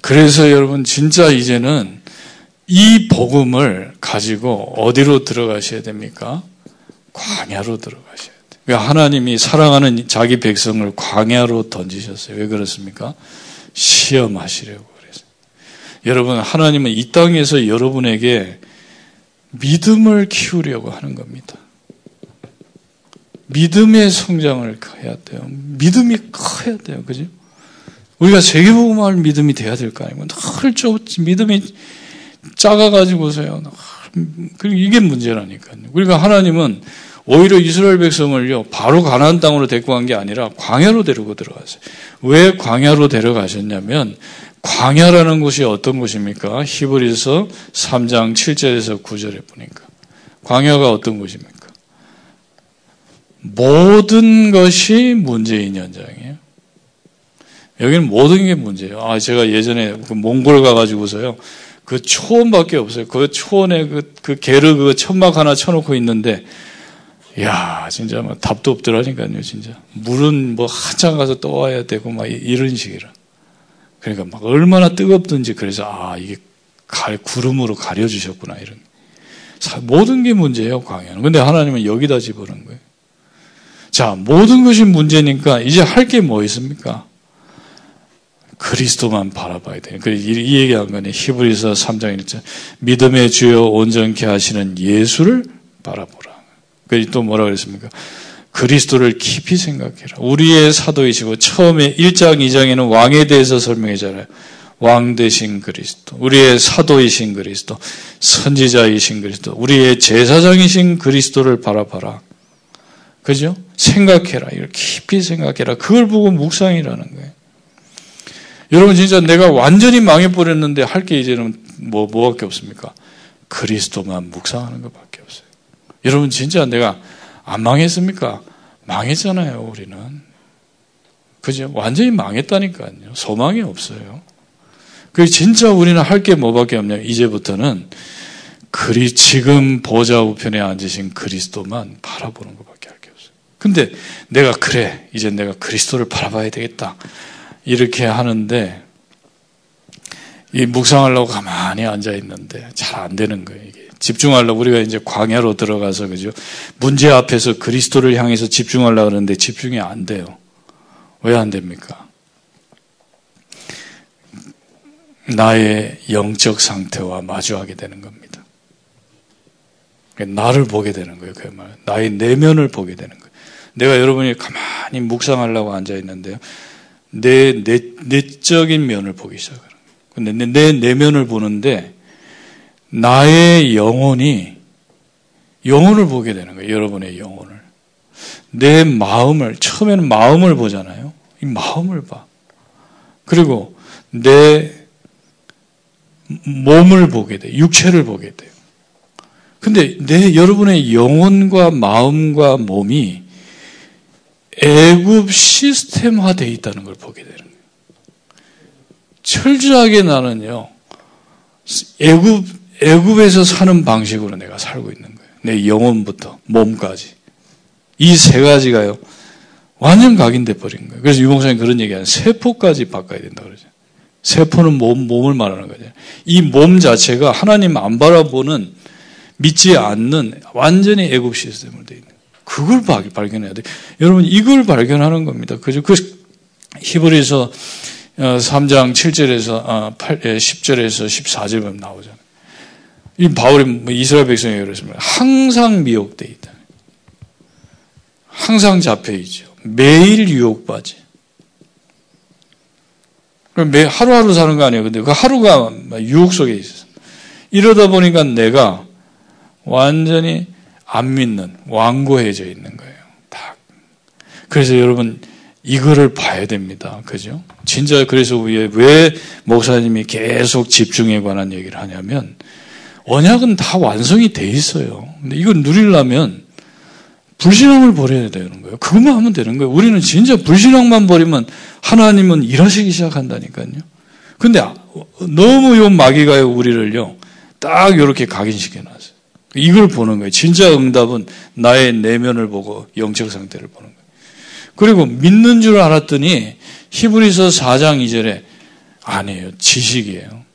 그래서 여러분, 진짜 이제는 이 복음을 가지고 어디로 들어가셔야 됩니까? 광야로 들어가셔야 돼요. 왜 하나님이 사랑하는 자기 백성을 광야로 던지셨어요? 왜 그렇습니까? 시험하시려고. 여러분, 하나님은 이 땅에서 여러분에게 믿음을 키우려고 하는 겁니다. 믿음의 성장을 해야 돼요. 믿음이 커야 돼요. 그죠? 우리가 세계복음할 믿음이 돼야 될 거 아니고 늘좀 믿음이 작아가지고서요. 이게 문제라니까요. 우리가 하나님은 오히려 이스라엘 백성을요 바로 가나안 땅으로 데리고 간 게 아니라 광야로 데리고 들어갔어요. 왜 광야로 데려가셨냐면 광야라는 곳이 어떤 곳입니까? 히브리서 3장 7절에서 9절에 보니까 광야가 어떤 곳입니까? 모든 것이 문제인 현장이에요. 여기는 모든 게 문제예요. 아, 제가 예전에 그 몽골 가가지고서요. 그 초원밖에 없어요. 그 초원에 그, 그 게르 그 천막 하나 쳐놓고 있는데, 야 진짜 막 답도 없더라니까요, 진짜. 물은 뭐 한참 가서 떠와야 되고, 막 이런 식이라. 그러니까 막 얼마나 뜨겁든지 그래서, 아, 이게 가, 구름으로 가려주셨구나, 이런. 모든 게 문제예요, 광야는. 근데 하나님은 여기다 집어넣은 거예요. 자, 모든 것이 문제니까 이제 할 게 뭐 있습니까? 그리스도만 바라봐야 돼요. 이 얘기한 거네. 히브리서 3장 1절. 믿음의 주요 온전케 하시는 예수를 바라보라. 또 뭐라 그랬습니까? 그리스도를 깊이 생각해라. 우리의 사도이시고 처음에 1장, 2장에는 왕에 대해서 설명했잖아요. 왕 대신 그리스도, 우리의 사도이신 그리스도, 선지자이신 그리스도, 우리의 제사장이신 그리스도를 바라봐라. 그죠? 생각해라. 이걸 깊이 생각해라. 그걸 보고 묵상이라는 거예요. 여러분 진짜 내가 완전히 망해버렸는데 할 게 이제는 뭐, 뭐밖에 없습니까? 그리스도만 묵상하는 것밖에 없어요. 여러분 진짜 내가 안 망했습니까? 망했잖아요, 우리는. 그죠? 완전히 망했다니까요. 소망이 없어요. 그 진짜 우리는 할 게 뭐밖에 없냐. 이제부터는 그리 지금 보좌 우편에 앉으신 그리스도만 바라보는 것밖에 할 게 없어요. 근데 내가 그래 이제 내가 그리스도를 바라봐야 되겠다. 이렇게 하는데 이 묵상하려고 가만히 앉아 있는데 잘 안 되는 거예요. 이게 집중하려고 우리가 이제 광야로 들어가서 그죠 문제 앞에서 그리스도를 향해서 집중하려고 하는데 집중이 안 돼요. 왜 안 됩니까? 나의 영적 상태와 마주하게 되는 겁니다. 나를 보게 되는 거예요. 그 말. 나의 내면을 보게 되는 거예요. 내가 여러분이 가만히 묵상하려고 앉아 있는데요. 내, 내, 내적인 면을 보기 시작하는 거예요. 근데 내, 내 내면을 보는데 나의 영혼이 영혼을 보게 되는 거예요. 여러분의 영혼을. 내 마음을 처음에는 마음을 보잖아요. 이 마음을 봐. 그리고 내 몸을 보게 돼. 육체를 보게 돼요. 근데 내 여러분의 영혼과 마음과 몸이 애굽 시스템화되어 있다는 걸 보게 되는 거예요. 철저하게 나는요. 애굽 애굽에서 사는 방식으로 내가 살고 있는 거예요. 내 영혼부터 몸까지 이 세 가지가요. 완전 각인돼 버린 거예요. 그래서 유목사님 그런 얘기하는 세포까지 바꿔야 된다 그러죠. 세포는 몸, 몸을 말하는 거죠. 이 몸 자체가 하나님 안 바라보는 믿지 않는 완전히 애굽 시스템으로 되어 있는 그걸 발견해야 돼. 여러분 이걸 발견하는 겁니다. 그죠? 그 히브리서 3장 7절에서 8, 10절에서 14절 보면 나오잖아요. 이 바울이 뭐 이스라엘 백성이 그랬습니다. 항상 미혹돼 있다. 항상 잡혀 있죠. 매일 유혹받지. 매 하루하루 사는 거 아니에요. 근데 그 하루가 유혹 속에 있어요. 이러다 보니까 내가 완전히 안 믿는 완고해져 있는 거예요. 딱. 그래서 여러분 이거를 봐야 됩니다. 그죠? 진짜 그래서 왜, 왜 목사님이 계속 집중에 관한 얘기를 하냐면 언약은 다 완성이 돼 있어요. 근데 이걸 누리려면 불신앙을 버려야 되는 거예요. 그것만 하면 되는 거예요. 우리는 진짜 불신앙만 버리면 하나님은 일하시기 시작한다니까요. 근데 너무 요 마귀가요, 우리를요, 딱 이렇게 각인시켜 놨어요. 이걸 보는 거예요. 진짜 응답은 나의 내면을 보고 영적 상태를 보는 거예요. 그리고 믿는 줄 알았더니 히브리서 4장 2절에 아니에요. 지식이에요.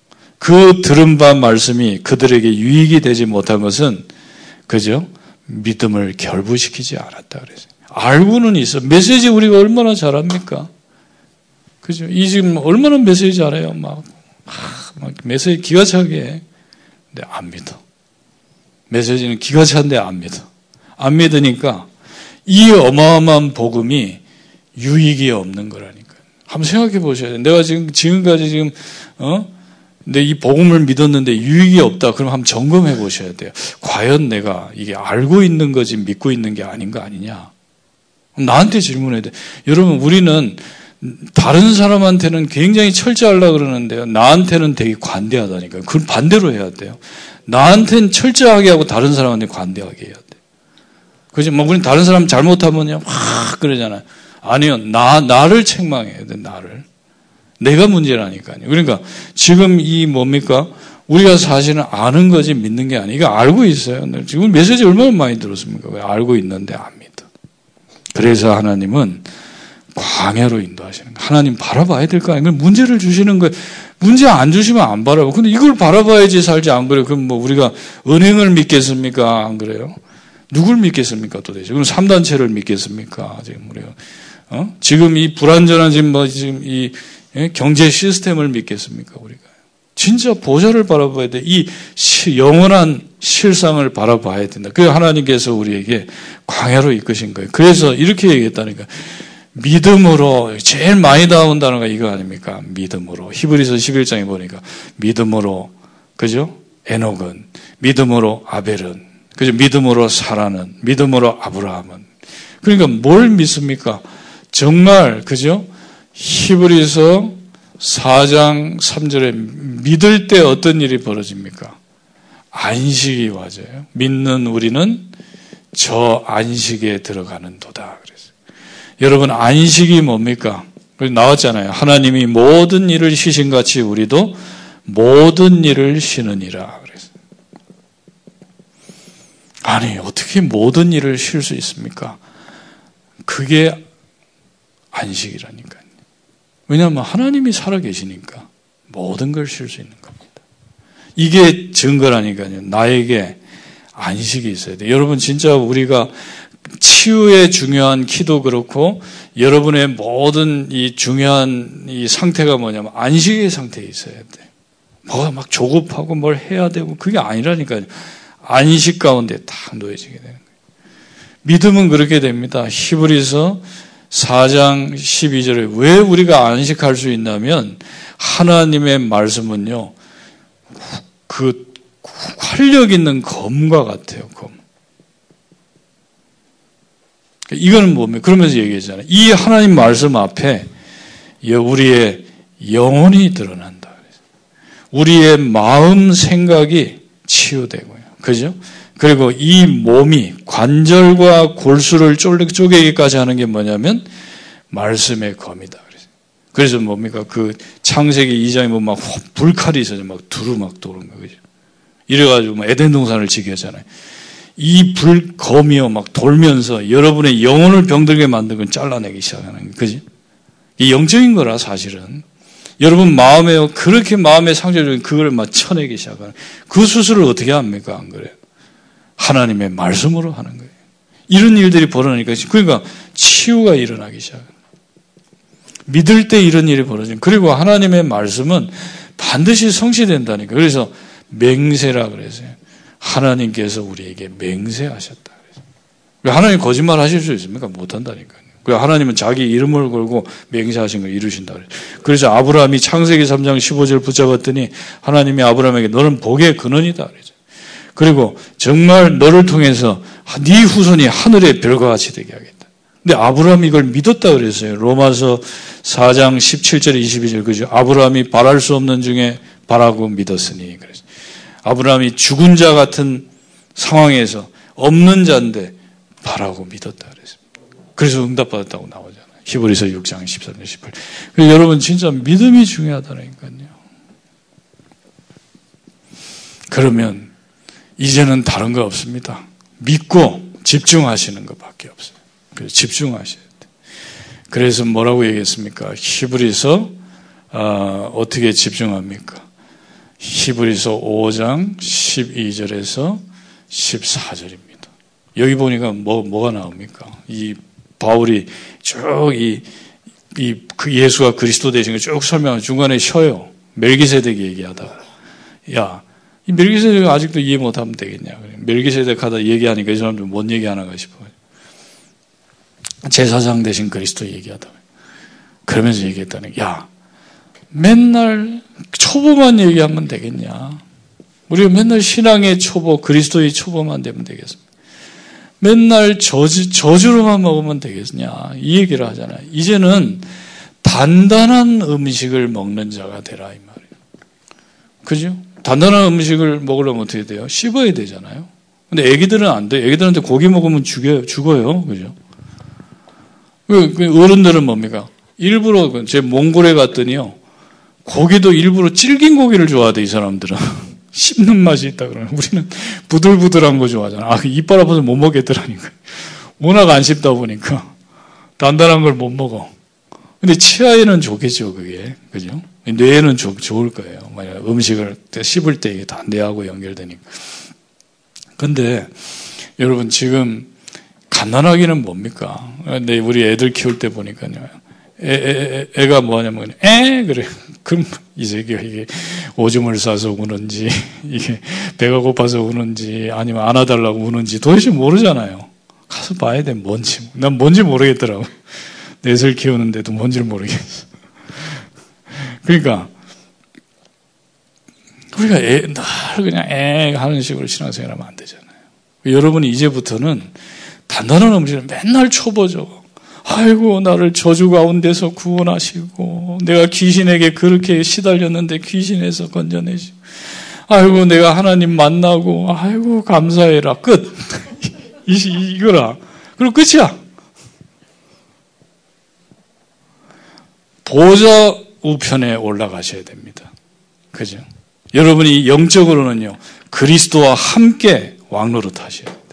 그 들은 바 말씀이 그들에게 유익이 되지 못한 것은 그죠? 믿음을 결부시키지 않았다 그랬어요. 알고는 있어. 메시지 우리가 얼마나 잘합니까? 그죠? 이 지금 얼마나 메시지 잘해요. 막, 막 메시지 기가 차게 해. 근데 안 믿어. 메시지는 기가 차는데 안 믿어. 안 믿으니까 이 어마어마한 복음이 유익이 없는 거라니까요. 한번 생각해 보셔야 돼요. 내가 지금, 지금까지 지금, 어? 근데 이 복음을 믿었는데 유익이 없다. 그럼 한번 점검해 보셔야 돼요. 과연 내가 이게 알고 있는 거지 믿고 있는 게 아닌 거 아니냐? 나한테 질문해야 돼. 여러분, 우리는 다른 사람한테는 굉장히 철저하려 그러는데요. 나한테는 되게 관대하다니까요. 그걸 반대로 해야 돼요. 나한테는 철저하게 하고 다른 사람한테 관대하게 해야 돼. 그지? 뭐, 우리 다른 사람 잘못하면요. 확 그러잖아요. 아니요. 나, 나를 책망해야 돼, 나를. 내가 문제라니까요. 그러니까 지금 이 뭡니까? 우리가 사실은 아는 거지 믿는 게 아니고 알고 있어요. 지금 메시지 얼마나 많이 들었습니까? 알고 있는데 안 믿어. 그래서 하나님은 광야로 인도하시는 거예요. 하나님 바라봐야 될 거 아니에요. 문제를 주시는 거예요. 문제 안 주시면 안 바라봐. 근데 이걸 바라봐야지 살지 안 그래요. 그럼 뭐 우리가 은행을 믿겠습니까? 안 그래요? 누굴 믿겠습니까? 도대체. 그럼 3단체를 믿겠습니까? 지금 우리가. 어? 지금 이 불안전한 지금 뭐 지금 이 예? 경제 시스템을 믿겠습니까? 우리가. 진짜 보좌를 바라봐야 돼. 이 영원한 실상을 바라봐야 된다. 그 하나님께서 우리에게 광야로 이끄신 거예요. 그래서 이렇게 얘기했다니까. 믿음으로 제일 많이 나온 단어가 이거 아닙니까? 믿음으로. 히브리서 11장에 보니까 믿음으로 그죠? 에녹은 믿음으로 아벨은 그죠? 믿음으로 사라는 믿음으로 아브라함은 그러니까 뭘 믿습니까? 정말 그죠? 히브리서 4장 3절에 믿을 때 어떤 일이 벌어집니까? 안식이 와져요. 믿는 우리는 저 안식에 들어가는 도다. 그래서 여러분 안식이 뭡니까? 나왔잖아요. 하나님이 모든 일을 쉬신 같이 우리도 모든 일을 쉬느니라. 그래서 아니 어떻게 모든 일을 쉴 수 있습니까? 그게 안식이라니까요. 왜냐하면 하나님이 살아계시니까 모든 걸 쉴 수 있는 겁니다. 이게 증거라니까요. 나에게 안식이 있어야 돼. 여러분 진짜 우리가 치유의 중요한 키도 그렇고 여러분의 모든 이 중요한 이 상태가 뭐냐면 안식의 상태에 있어야 돼. 뭐가 막 조급하고 뭘 해야 되고 그게 아니라니까요. 안식 가운데 딱 놓여지게 되는 거예요. 믿음은 그렇게 됩니다. 히브리서 4장 12절에 왜 우리가 안식할 수 있냐면 하나님의 말씀은요. 그 활력 있는 검과 같아요. 검. 이거는 뭡니까? 그러면서 얘기했잖아요. 이 하나님 말씀 앞에 우리의 영혼이 드러난다. 우리의 마음 생각이 치유되고요. 그죠? 그리고 이 몸이 관절과 골수를 쪼개기까지 하는 게 뭐냐면 말씀의 검이다. 그래서 뭡니까? 그 창세기 2장에 보면 막 불칼이 있어요. 막 두루 막 도는 거, 그죠? 이래가지고 막 에덴 동산을 지게 하잖아요. 이 불검이요, 막 돌면서 여러분의 영혼을 병들게 만든 건 잘라내기 시작하는 거예요. 그지? 이 영적인 거라, 사실은. 여러분 마음에 그렇게 마음의 상처를 그걸 막 쳐내기 시작하는 그 수술을 어떻게 합니까? 안 그래요? 하나님의 말씀으로 하는 거예요. 이런 일들이 벌어나니까 그러니까 치유가 일어나기 시작합니다. 믿을 때 이런 일이 벌어진 그리고 하나님의 말씀은 반드시 성취된다니까. 그래서 맹세라 그랬어요. 하나님께서 우리에게 맹세하셨다. 하나님 거짓말 하실 수 있습니까? 못 한다니까요. 하나님은 자기 이름을 걸고 맹세하신 걸 이루신다. 그래서 아브라함이 창세기 3장 15절 붙잡았더니 하나님이 아브라함에게 너는 복의 근원이다. 그러죠. 그리고 정말 너를 통해서 네 후손이 하늘의 별과 같이 되게 하겠다. 근데 아브라함이 이걸 믿었다 그랬어요. 로마서 4장 17절 22절 그죠? 아브라함이 바랄 수 없는 중에 바라고 믿었으니 그래서 아브라함이 죽은 자 같은 상황에서 없는 자인데 바라고 믿었다 그랬습니다. 그래서 응답받았다고 나오잖아요. 히브리서 6장 13절 18. 여러분 진짜 믿음이 중요하다니까요. 그러면 이제는 다른 거 없습니다. 믿고 집중하시는 것밖에 없어요. 그래서 집중하셔야 돼. 그래서 뭐라고 얘기했습니까? 히브리서 어, 떻게 집중합니까? 히브리서 5장 12절에서 14절입니다. 여기 보니까 뭐 뭐가 나옵니까? 이 바울이 쭉 이 이, 그 예수가 그리스도 되신 걸 쭉 설명하는 중간에 쉬어요. 멜기세덱 얘기하다가. 야, 이 멜기세덱 아직도 이해 못하면 되겠냐. 멜기세덱 하다 얘기하니까 이 사람들 뭔 얘기하나가 싶어요. 제사장 대신 그리스도 얘기하다. 그러면서 얘기했다는 게, 야, 맨날 초보만 얘기하면 되겠냐? 우리가 맨날 신앙의 초보, 그리스도의 초보만 되면 되겠습니다. 맨날 저주, 저주로만 먹으면 되겠냐? 이 얘기를 하잖아요. 이제는 단단한 음식을 먹는 자가 되라, 이 말이에요. 그죠? 단단한 음식을 먹으려면 어떻게 돼요? 씹어야 되잖아요. 근데 애기들은 안 돼. 애기들한테 고기 먹으면 죽여요. 죽어요. 그죠? 어른들은 뭡니까? 일부러 그제 몽골에 갔더니요. 고기도 일부러 질긴 고기를 좋아하대 이 사람들은. 씹는 맛이 있다 그러면 우리는 부들부들한 거 좋아하잖아. 아, 그 이빨 아파서 못 먹겠더라니까. 워낙 안 씹다 보니까 단단한 걸 못 먹어. 근데 치아에는 좋겠죠, 그게. 그죠? 뇌에는 좋, 좋을 거예요. 만약 음식을 씹을 때 이게 다 뇌하고 연결되니까. 근데 여러분 지금 가난하기는 뭡니까? 근데 우리 애들 키울 때 보니까요. 애, 애, 가 뭐하냐면, 에? 그래. 그럼 이 새끼가 이게 오줌을 싸서 우는지, 이게 배가 고파서 우는지, 아니면 안아달라고 우는지 도대체 모르잖아요. 가서 봐야 돼, 뭔지. 난 뭔지 모르겠더라고. 넷을 키우는데도 뭔지를 모르겠어. 그러니까, 우리가 애, 날 그냥 애 하는 식으로 신앙생활하면 안 되잖아요. 여러분이 이제부터는 단단한 음식을 맨날 초보죠. 아이고 나를 저주 가운데서 구원하시고 내가 귀신에게 그렇게 시달렸는데 귀신에서 건져내시고 아이고 내가 하나님 만나고 아이고 감사해라 끝 이, 이거라 그리고 끝이야 보좌 우편에 올라가셔야 됩니다 그죠 여러분이 영적으로는요 그리스도와 함께 왕노릇 하셔야 돼요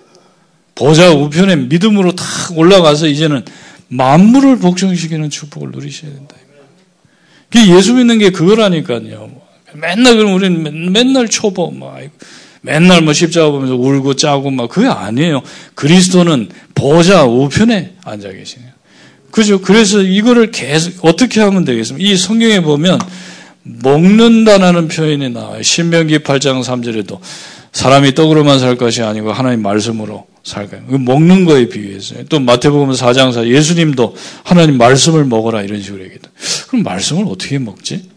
보좌 우편에 믿음으로 탁 올라가서 이제는 만물을 복종시키는 축복을 누리셔야 된다. 예수 믿는 게 그거라니까요. 맨날 그럼 우리는 맨날 초보, 막, 맨날 뭐 십자가 보면서 울고 짜고 막 그게 아니에요. 그리스도는 보좌 우편에 앉아 계시네요. 그죠? 그래서 이거를 계속 어떻게 하면 되겠습니까? 이 성경에 보면 먹는다라는 표현이 나와요. 신명기 8장 3절에도 사람이 떡으로만 살 것이 아니고 하나님 말씀으로 살까요? 먹는 거에 비유했어요. 또 마태복음 4장 4 예수님도 하나님 말씀을 먹어라 이런 식으로 얘기했다. 그럼 말씀을 어떻게 먹지?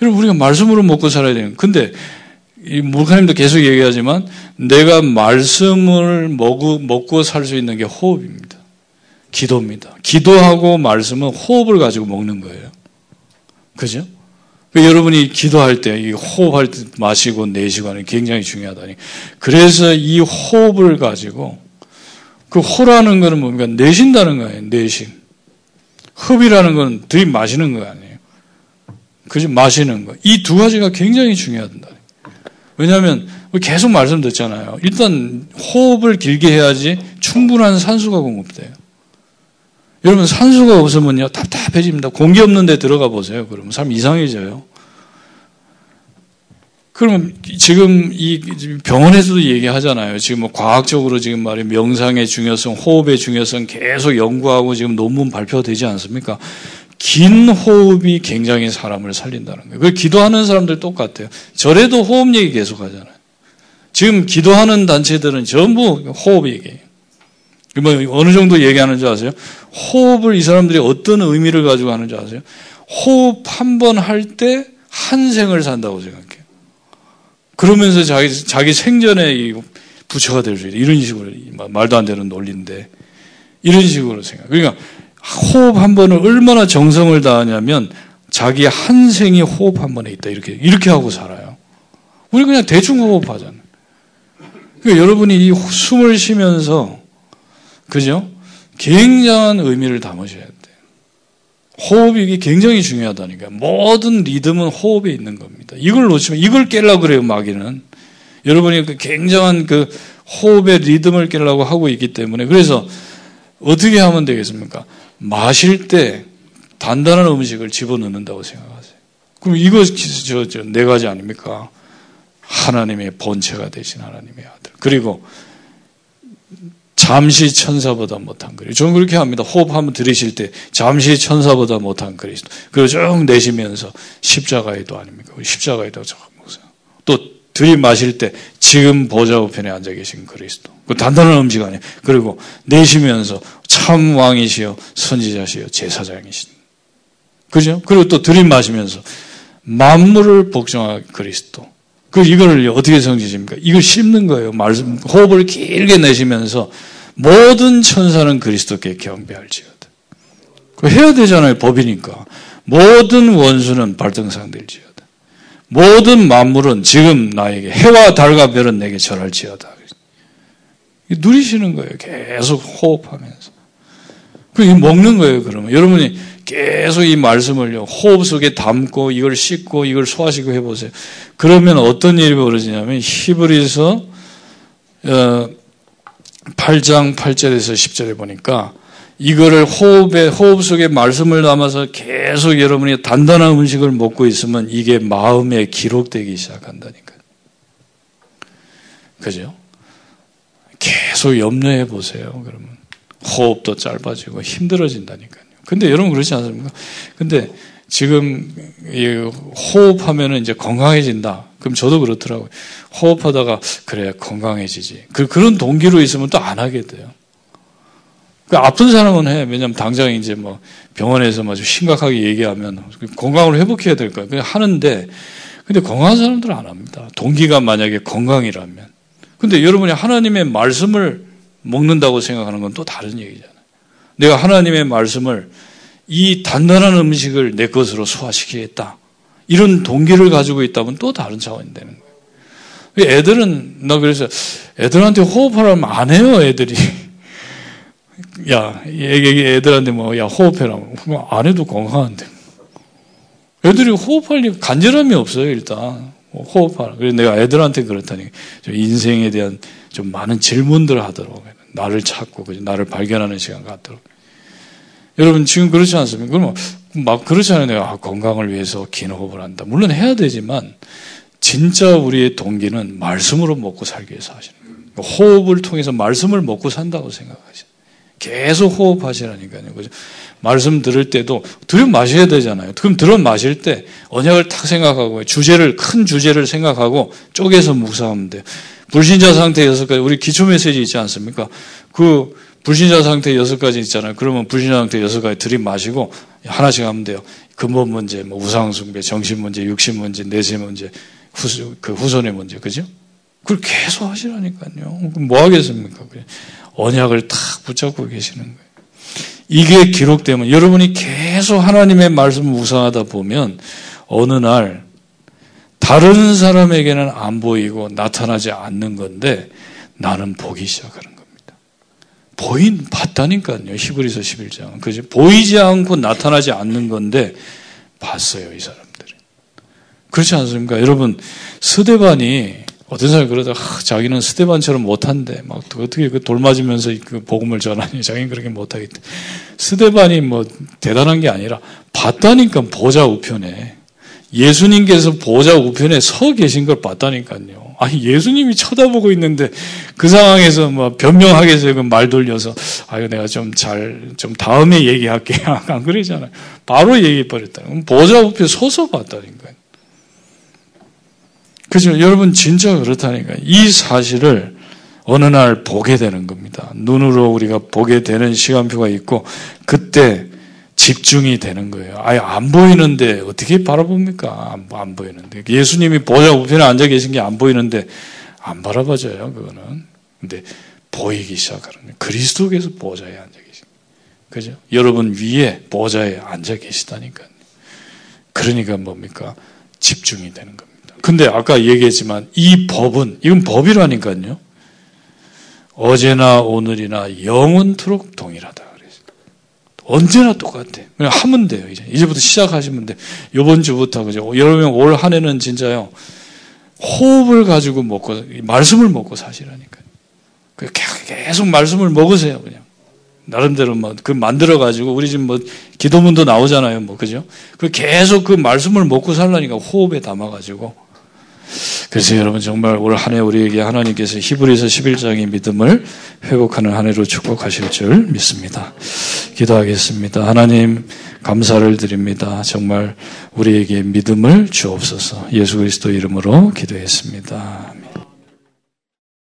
여러분 우리가 말씀으로 먹고 살아야 되는. 근데 이 목사님도 계속 얘기하지만 내가 말씀을 먹고 살 수 있는 게 호흡입니다. 기도입니다. 기도하고 말씀은 호흡을 가지고 먹는 거예요. 그죠? 그 여러분이 기도할 때, 호흡할 때 마시고 게 굉장히 중요하다니. 그래서 이 호흡을 가지고, 그 호라는 거는 뭡니까? 내쉰다는 거예요, 내심. 흡이라는 건 들이마시는 거 아니에요. 그죠? 마시는 거. 이 두 가지가 굉장히 중요하다. 왜냐하면 계속 말씀 듣잖아요. 일단 호흡을 길게 해야지 충분한 산소가 공급돼요. 여러분 산소가 없으면요 답답해집니다. 공기 없는 데 들어가 보세요. 그러면 삶 이상해져요. 그러면 지금 이 병원에서도 얘기하잖아요. 지금 뭐 과학적으로 지금 말이 명상의 중요성, 호흡의 중요성 계속 연구하고 지금 논문 발표되지 않습니까? 긴 호흡이 굉장히 사람을 살린다는 거예요. 그 기도하는 사람들 똑같아요. 절에도 호흡 얘기 계속 하잖아요. 지금 기도하는 단체들은 전부 호흡 얘기예요. 뭐 어느 정도 얘기하는 줄 아세요? 호흡을 이 사람들이 어떤 의미를 가지고 하는 줄 아세요? 호흡 한 번 할 때 한 생을 산다고 생각해요. 그러면서 자기 자기 생전에 부처가 될 수 있다. 이런 식으로 말도 안 되는 논리인데 이런 식으로 생각. 그러니까 호흡 한 번을 얼마나 정성을 다하냐면 자기 한 생이 호흡 한 번에 있다. 이렇게 이렇게 하고 살아요. 우리 그냥 대충 호흡하잖아요. 그러니까 여러분이 이 숨을 쉬면서 그죠? 굉장한 의미를 담으셔야 돼요. 호흡이 굉장히 중요하다니까. 모든 리듬은 호흡에 있는 겁니다. 이걸 놓치면 이걸 깰라 그래요, 마귀는. 여러분이 그 굉장한 그 호흡의 리듬을 깨려고 하고 있기 때문에 그래서 어떻게 하면 되겠습니까? 마실 때 단단한 음식을 집어넣는다고 생각하세요. 그럼 이거 저, 저, 네 가지 아닙니까? 하나님의 본체가 되신 하나님의 아들. 그리고 잠시 천사보다 못한 그리스도. 저는 그렇게 합니다. 호흡 한번 들이실 때 잠시 천사보다 못한 그리스도. 그리고 쭉 내쉬면서 십자가에도 아닙니까? 십자가에도 또 들이마실 때 지금 보좌 우편에 앉아 계신 그리스도. 그 단단한 음식 아니에요. 그리고 내쉬면서 참 왕이시여 선지자시여 제사장이신 그죠? 그리고 또 들이마시면서 만물을 복종한 그리스도. 그 이거를 어떻게 성지십니까? 이걸 씹는 거예요. 말씀 호흡을 길게 내쉬면서 모든 천사는 그리스도께 경배할지어다. 그 해야 되잖아요. 법이니까. 모든 원수는 발등상될지어다. 모든 만물은 지금 나에게 해와 달과 별은 내게 절할지어다. 누리시는 거예요. 계속 호흡하면서. 그 먹는 거예요. 그러면 여러분이 계속 이 말씀을 호흡 속에 담고 이걸 씻고 이걸 소화시키고 해보세요. 그러면 어떤 일이 벌어지냐면 히브리서 8장 어, 8절에서 10절에 보니까 이거를 호흡에 호흡 속에 말씀을 담아서 계속 여러분이 단단한 음식을 먹고 있으면 이게 마음에 기록되기 시작한다니까요. 그죠? 계속 염려해 보세요. 그러면 호흡도 짧아지고 힘들어진다니까요. 근데 여러분 그렇지 않습니까? 근데 지금 호흡하면은 이제 건강해진다. 그럼 저도 그렇더라고요. 호흡하다가 그래 건강해지지. 그 그런 동기로 있으면 또 안 하게 돼요. 그 아픈 사람은 해. 왜냐면 당장 이제 뭐 병원에서 아주 심각하게 얘기하면 건강을 회복해야 될 거야. 그냥 하는데 근데 건강한 사람들은 안 합니다. 동기가 만약에 건강이라면. 근데 여러분이 하나님의 말씀을 먹는다고 생각하는 건 또 다른 얘기잖아요. 내가 하나님의 말씀을 이 단단한 음식을 내 것으로 소화시키겠다. 이런 동기를 가지고 있다면 또 다른 차원이 되는 거예요. 애들은, 나 그래서 애들한테 호흡하라면 안 해요, 애들이. 야, 애들한테 뭐, 야, 호흡해라면. 안 해도 건강한데. 애들이 호흡할 간절함이 없어요, 일단. 호흡하라. 그래서 내가 애들한테 그렇다니. 인생에 대한 좀 많은 질문들을 하도록. 나를 찾고, 나를 발견하는 시간 갖도록. 여러분 지금 그렇지 않습니까? 그러면 막 그렇잖아요. 내가 아, 건강을 위해서 긴 호흡을 한다. 물론 해야 되지만 진짜 우리의 동기는 말씀으로 먹고 살기 위해서 하시는 거예요. 호흡을 통해서 말씀을 먹고 산다고 생각하시는 계속 호흡하시라니까요. 그죠? 말씀 들을 때도 들여 마셔야 되잖아요. 그럼 들어 마실 때 언약을 탁 생각하고 주제를 큰 주제를 생각하고 쪼개서 묵상하면 돼요. 불신자 상태 여섯 가지 우리 기초 메시지 있지 않습니까? 그 불신자 상태 여섯 가지 있잖아요. 그러면 불신자 상태 여섯 가지 들이마시고 하나씩 하면 돼요. 근본 문제, 뭐 우상숭배, 정신 문제, 육신 문제, 내세 문제, 후, 그 후손의 문제, 그죠? 그걸 계속 하시라니까요. 뭐 하겠습니까? 언약을 탁 붙잡고 계시는 거예요. 이게 기록되면 여러분이 계속 하나님의 말씀을 우상하다 보면 어느 날 다른 사람에게는 안 보이고 나타나지 않는 건데 나는 보기 시작하는 보인 봤다니까요. 히브리서 11장. 그죠? 보이지 않고 나타나지 않는 건데 봤어요, 이 사람들이. 그렇지 않습니까? 여러분, 스데반이 어떤 사람이 그러다 아, 자기는 스데반처럼 못한대. 막 어떻게 그 돌 맞으면서 그 복음을 전하니 자기는 그렇게 못하겠대. 스데반이 뭐 대단한 게 아니라 봤다니까 보좌 우편에 예수님께서 보좌 우편에 서 계신 걸 봤다니까요. 아니 예수님이 쳐다보고 있는데 그 상황에서 뭐 변명하게 그말 돌려서 아유 내가 좀 잘좀 좀 다음에 얘기할게 안 그러잖아요. 바로 얘기해 버렸다. 보좌 앞에 서서 봤다니까. 그죠? 여러분 진짜 그렇다니까. 이 사실을 어느 날 보게 되는 겁니다. 눈으로 우리가 보게 되는 시간표가 있고 그때 집중이 되는 거예요. 아예 안 보이는데 어떻게 바라봅니까? 안, 안 보이는데. 예수님이 보좌 우편에 앉아 계신 게 안 보이는데 안 바라봐져요, 그거는. 근데 보이기 시작하는. 그리스도께서 보좌에 앉아 계신 그죠? 여러분 위에 보좌에 앉아 계시다니까요. 그러니까 뭡니까? 집중이 되는 겁니다. 근데 아까 얘기했지만 이 법은, 이건 법이라니까요. 어제나 오늘이나 영원토록 동일하다. 언제나 똑같아. 그냥 하면 돼요, 이제. 이제부터 시작하시면 돼. 요번 주부터, 그죠? 여러분 올 한 해는 진짜요. 호흡을 가지고 먹고, 말씀을 먹고 사시라니까요. 그 계속 말씀을 먹으세요, 그냥. 나름대로 뭐, 그 만들어 가지고, 우리 지금 뭐, 기도문도 나오잖아요, 뭐, 그죠? 그 계속 그 말씀을 먹고 살라니까 호흡에 담아 가지고. 그래서 여러분 정말 올 한 해 우리에게 하나님께서 히브리서 11장의 믿음을 회복하는 한 해로 축복하실 줄 믿습니다. 기도하겠습니다. 하나님 감사를 드립니다. 정말 우리에게 믿음을 주옵소서. 예수 그리스도 이름으로 기도했습니다.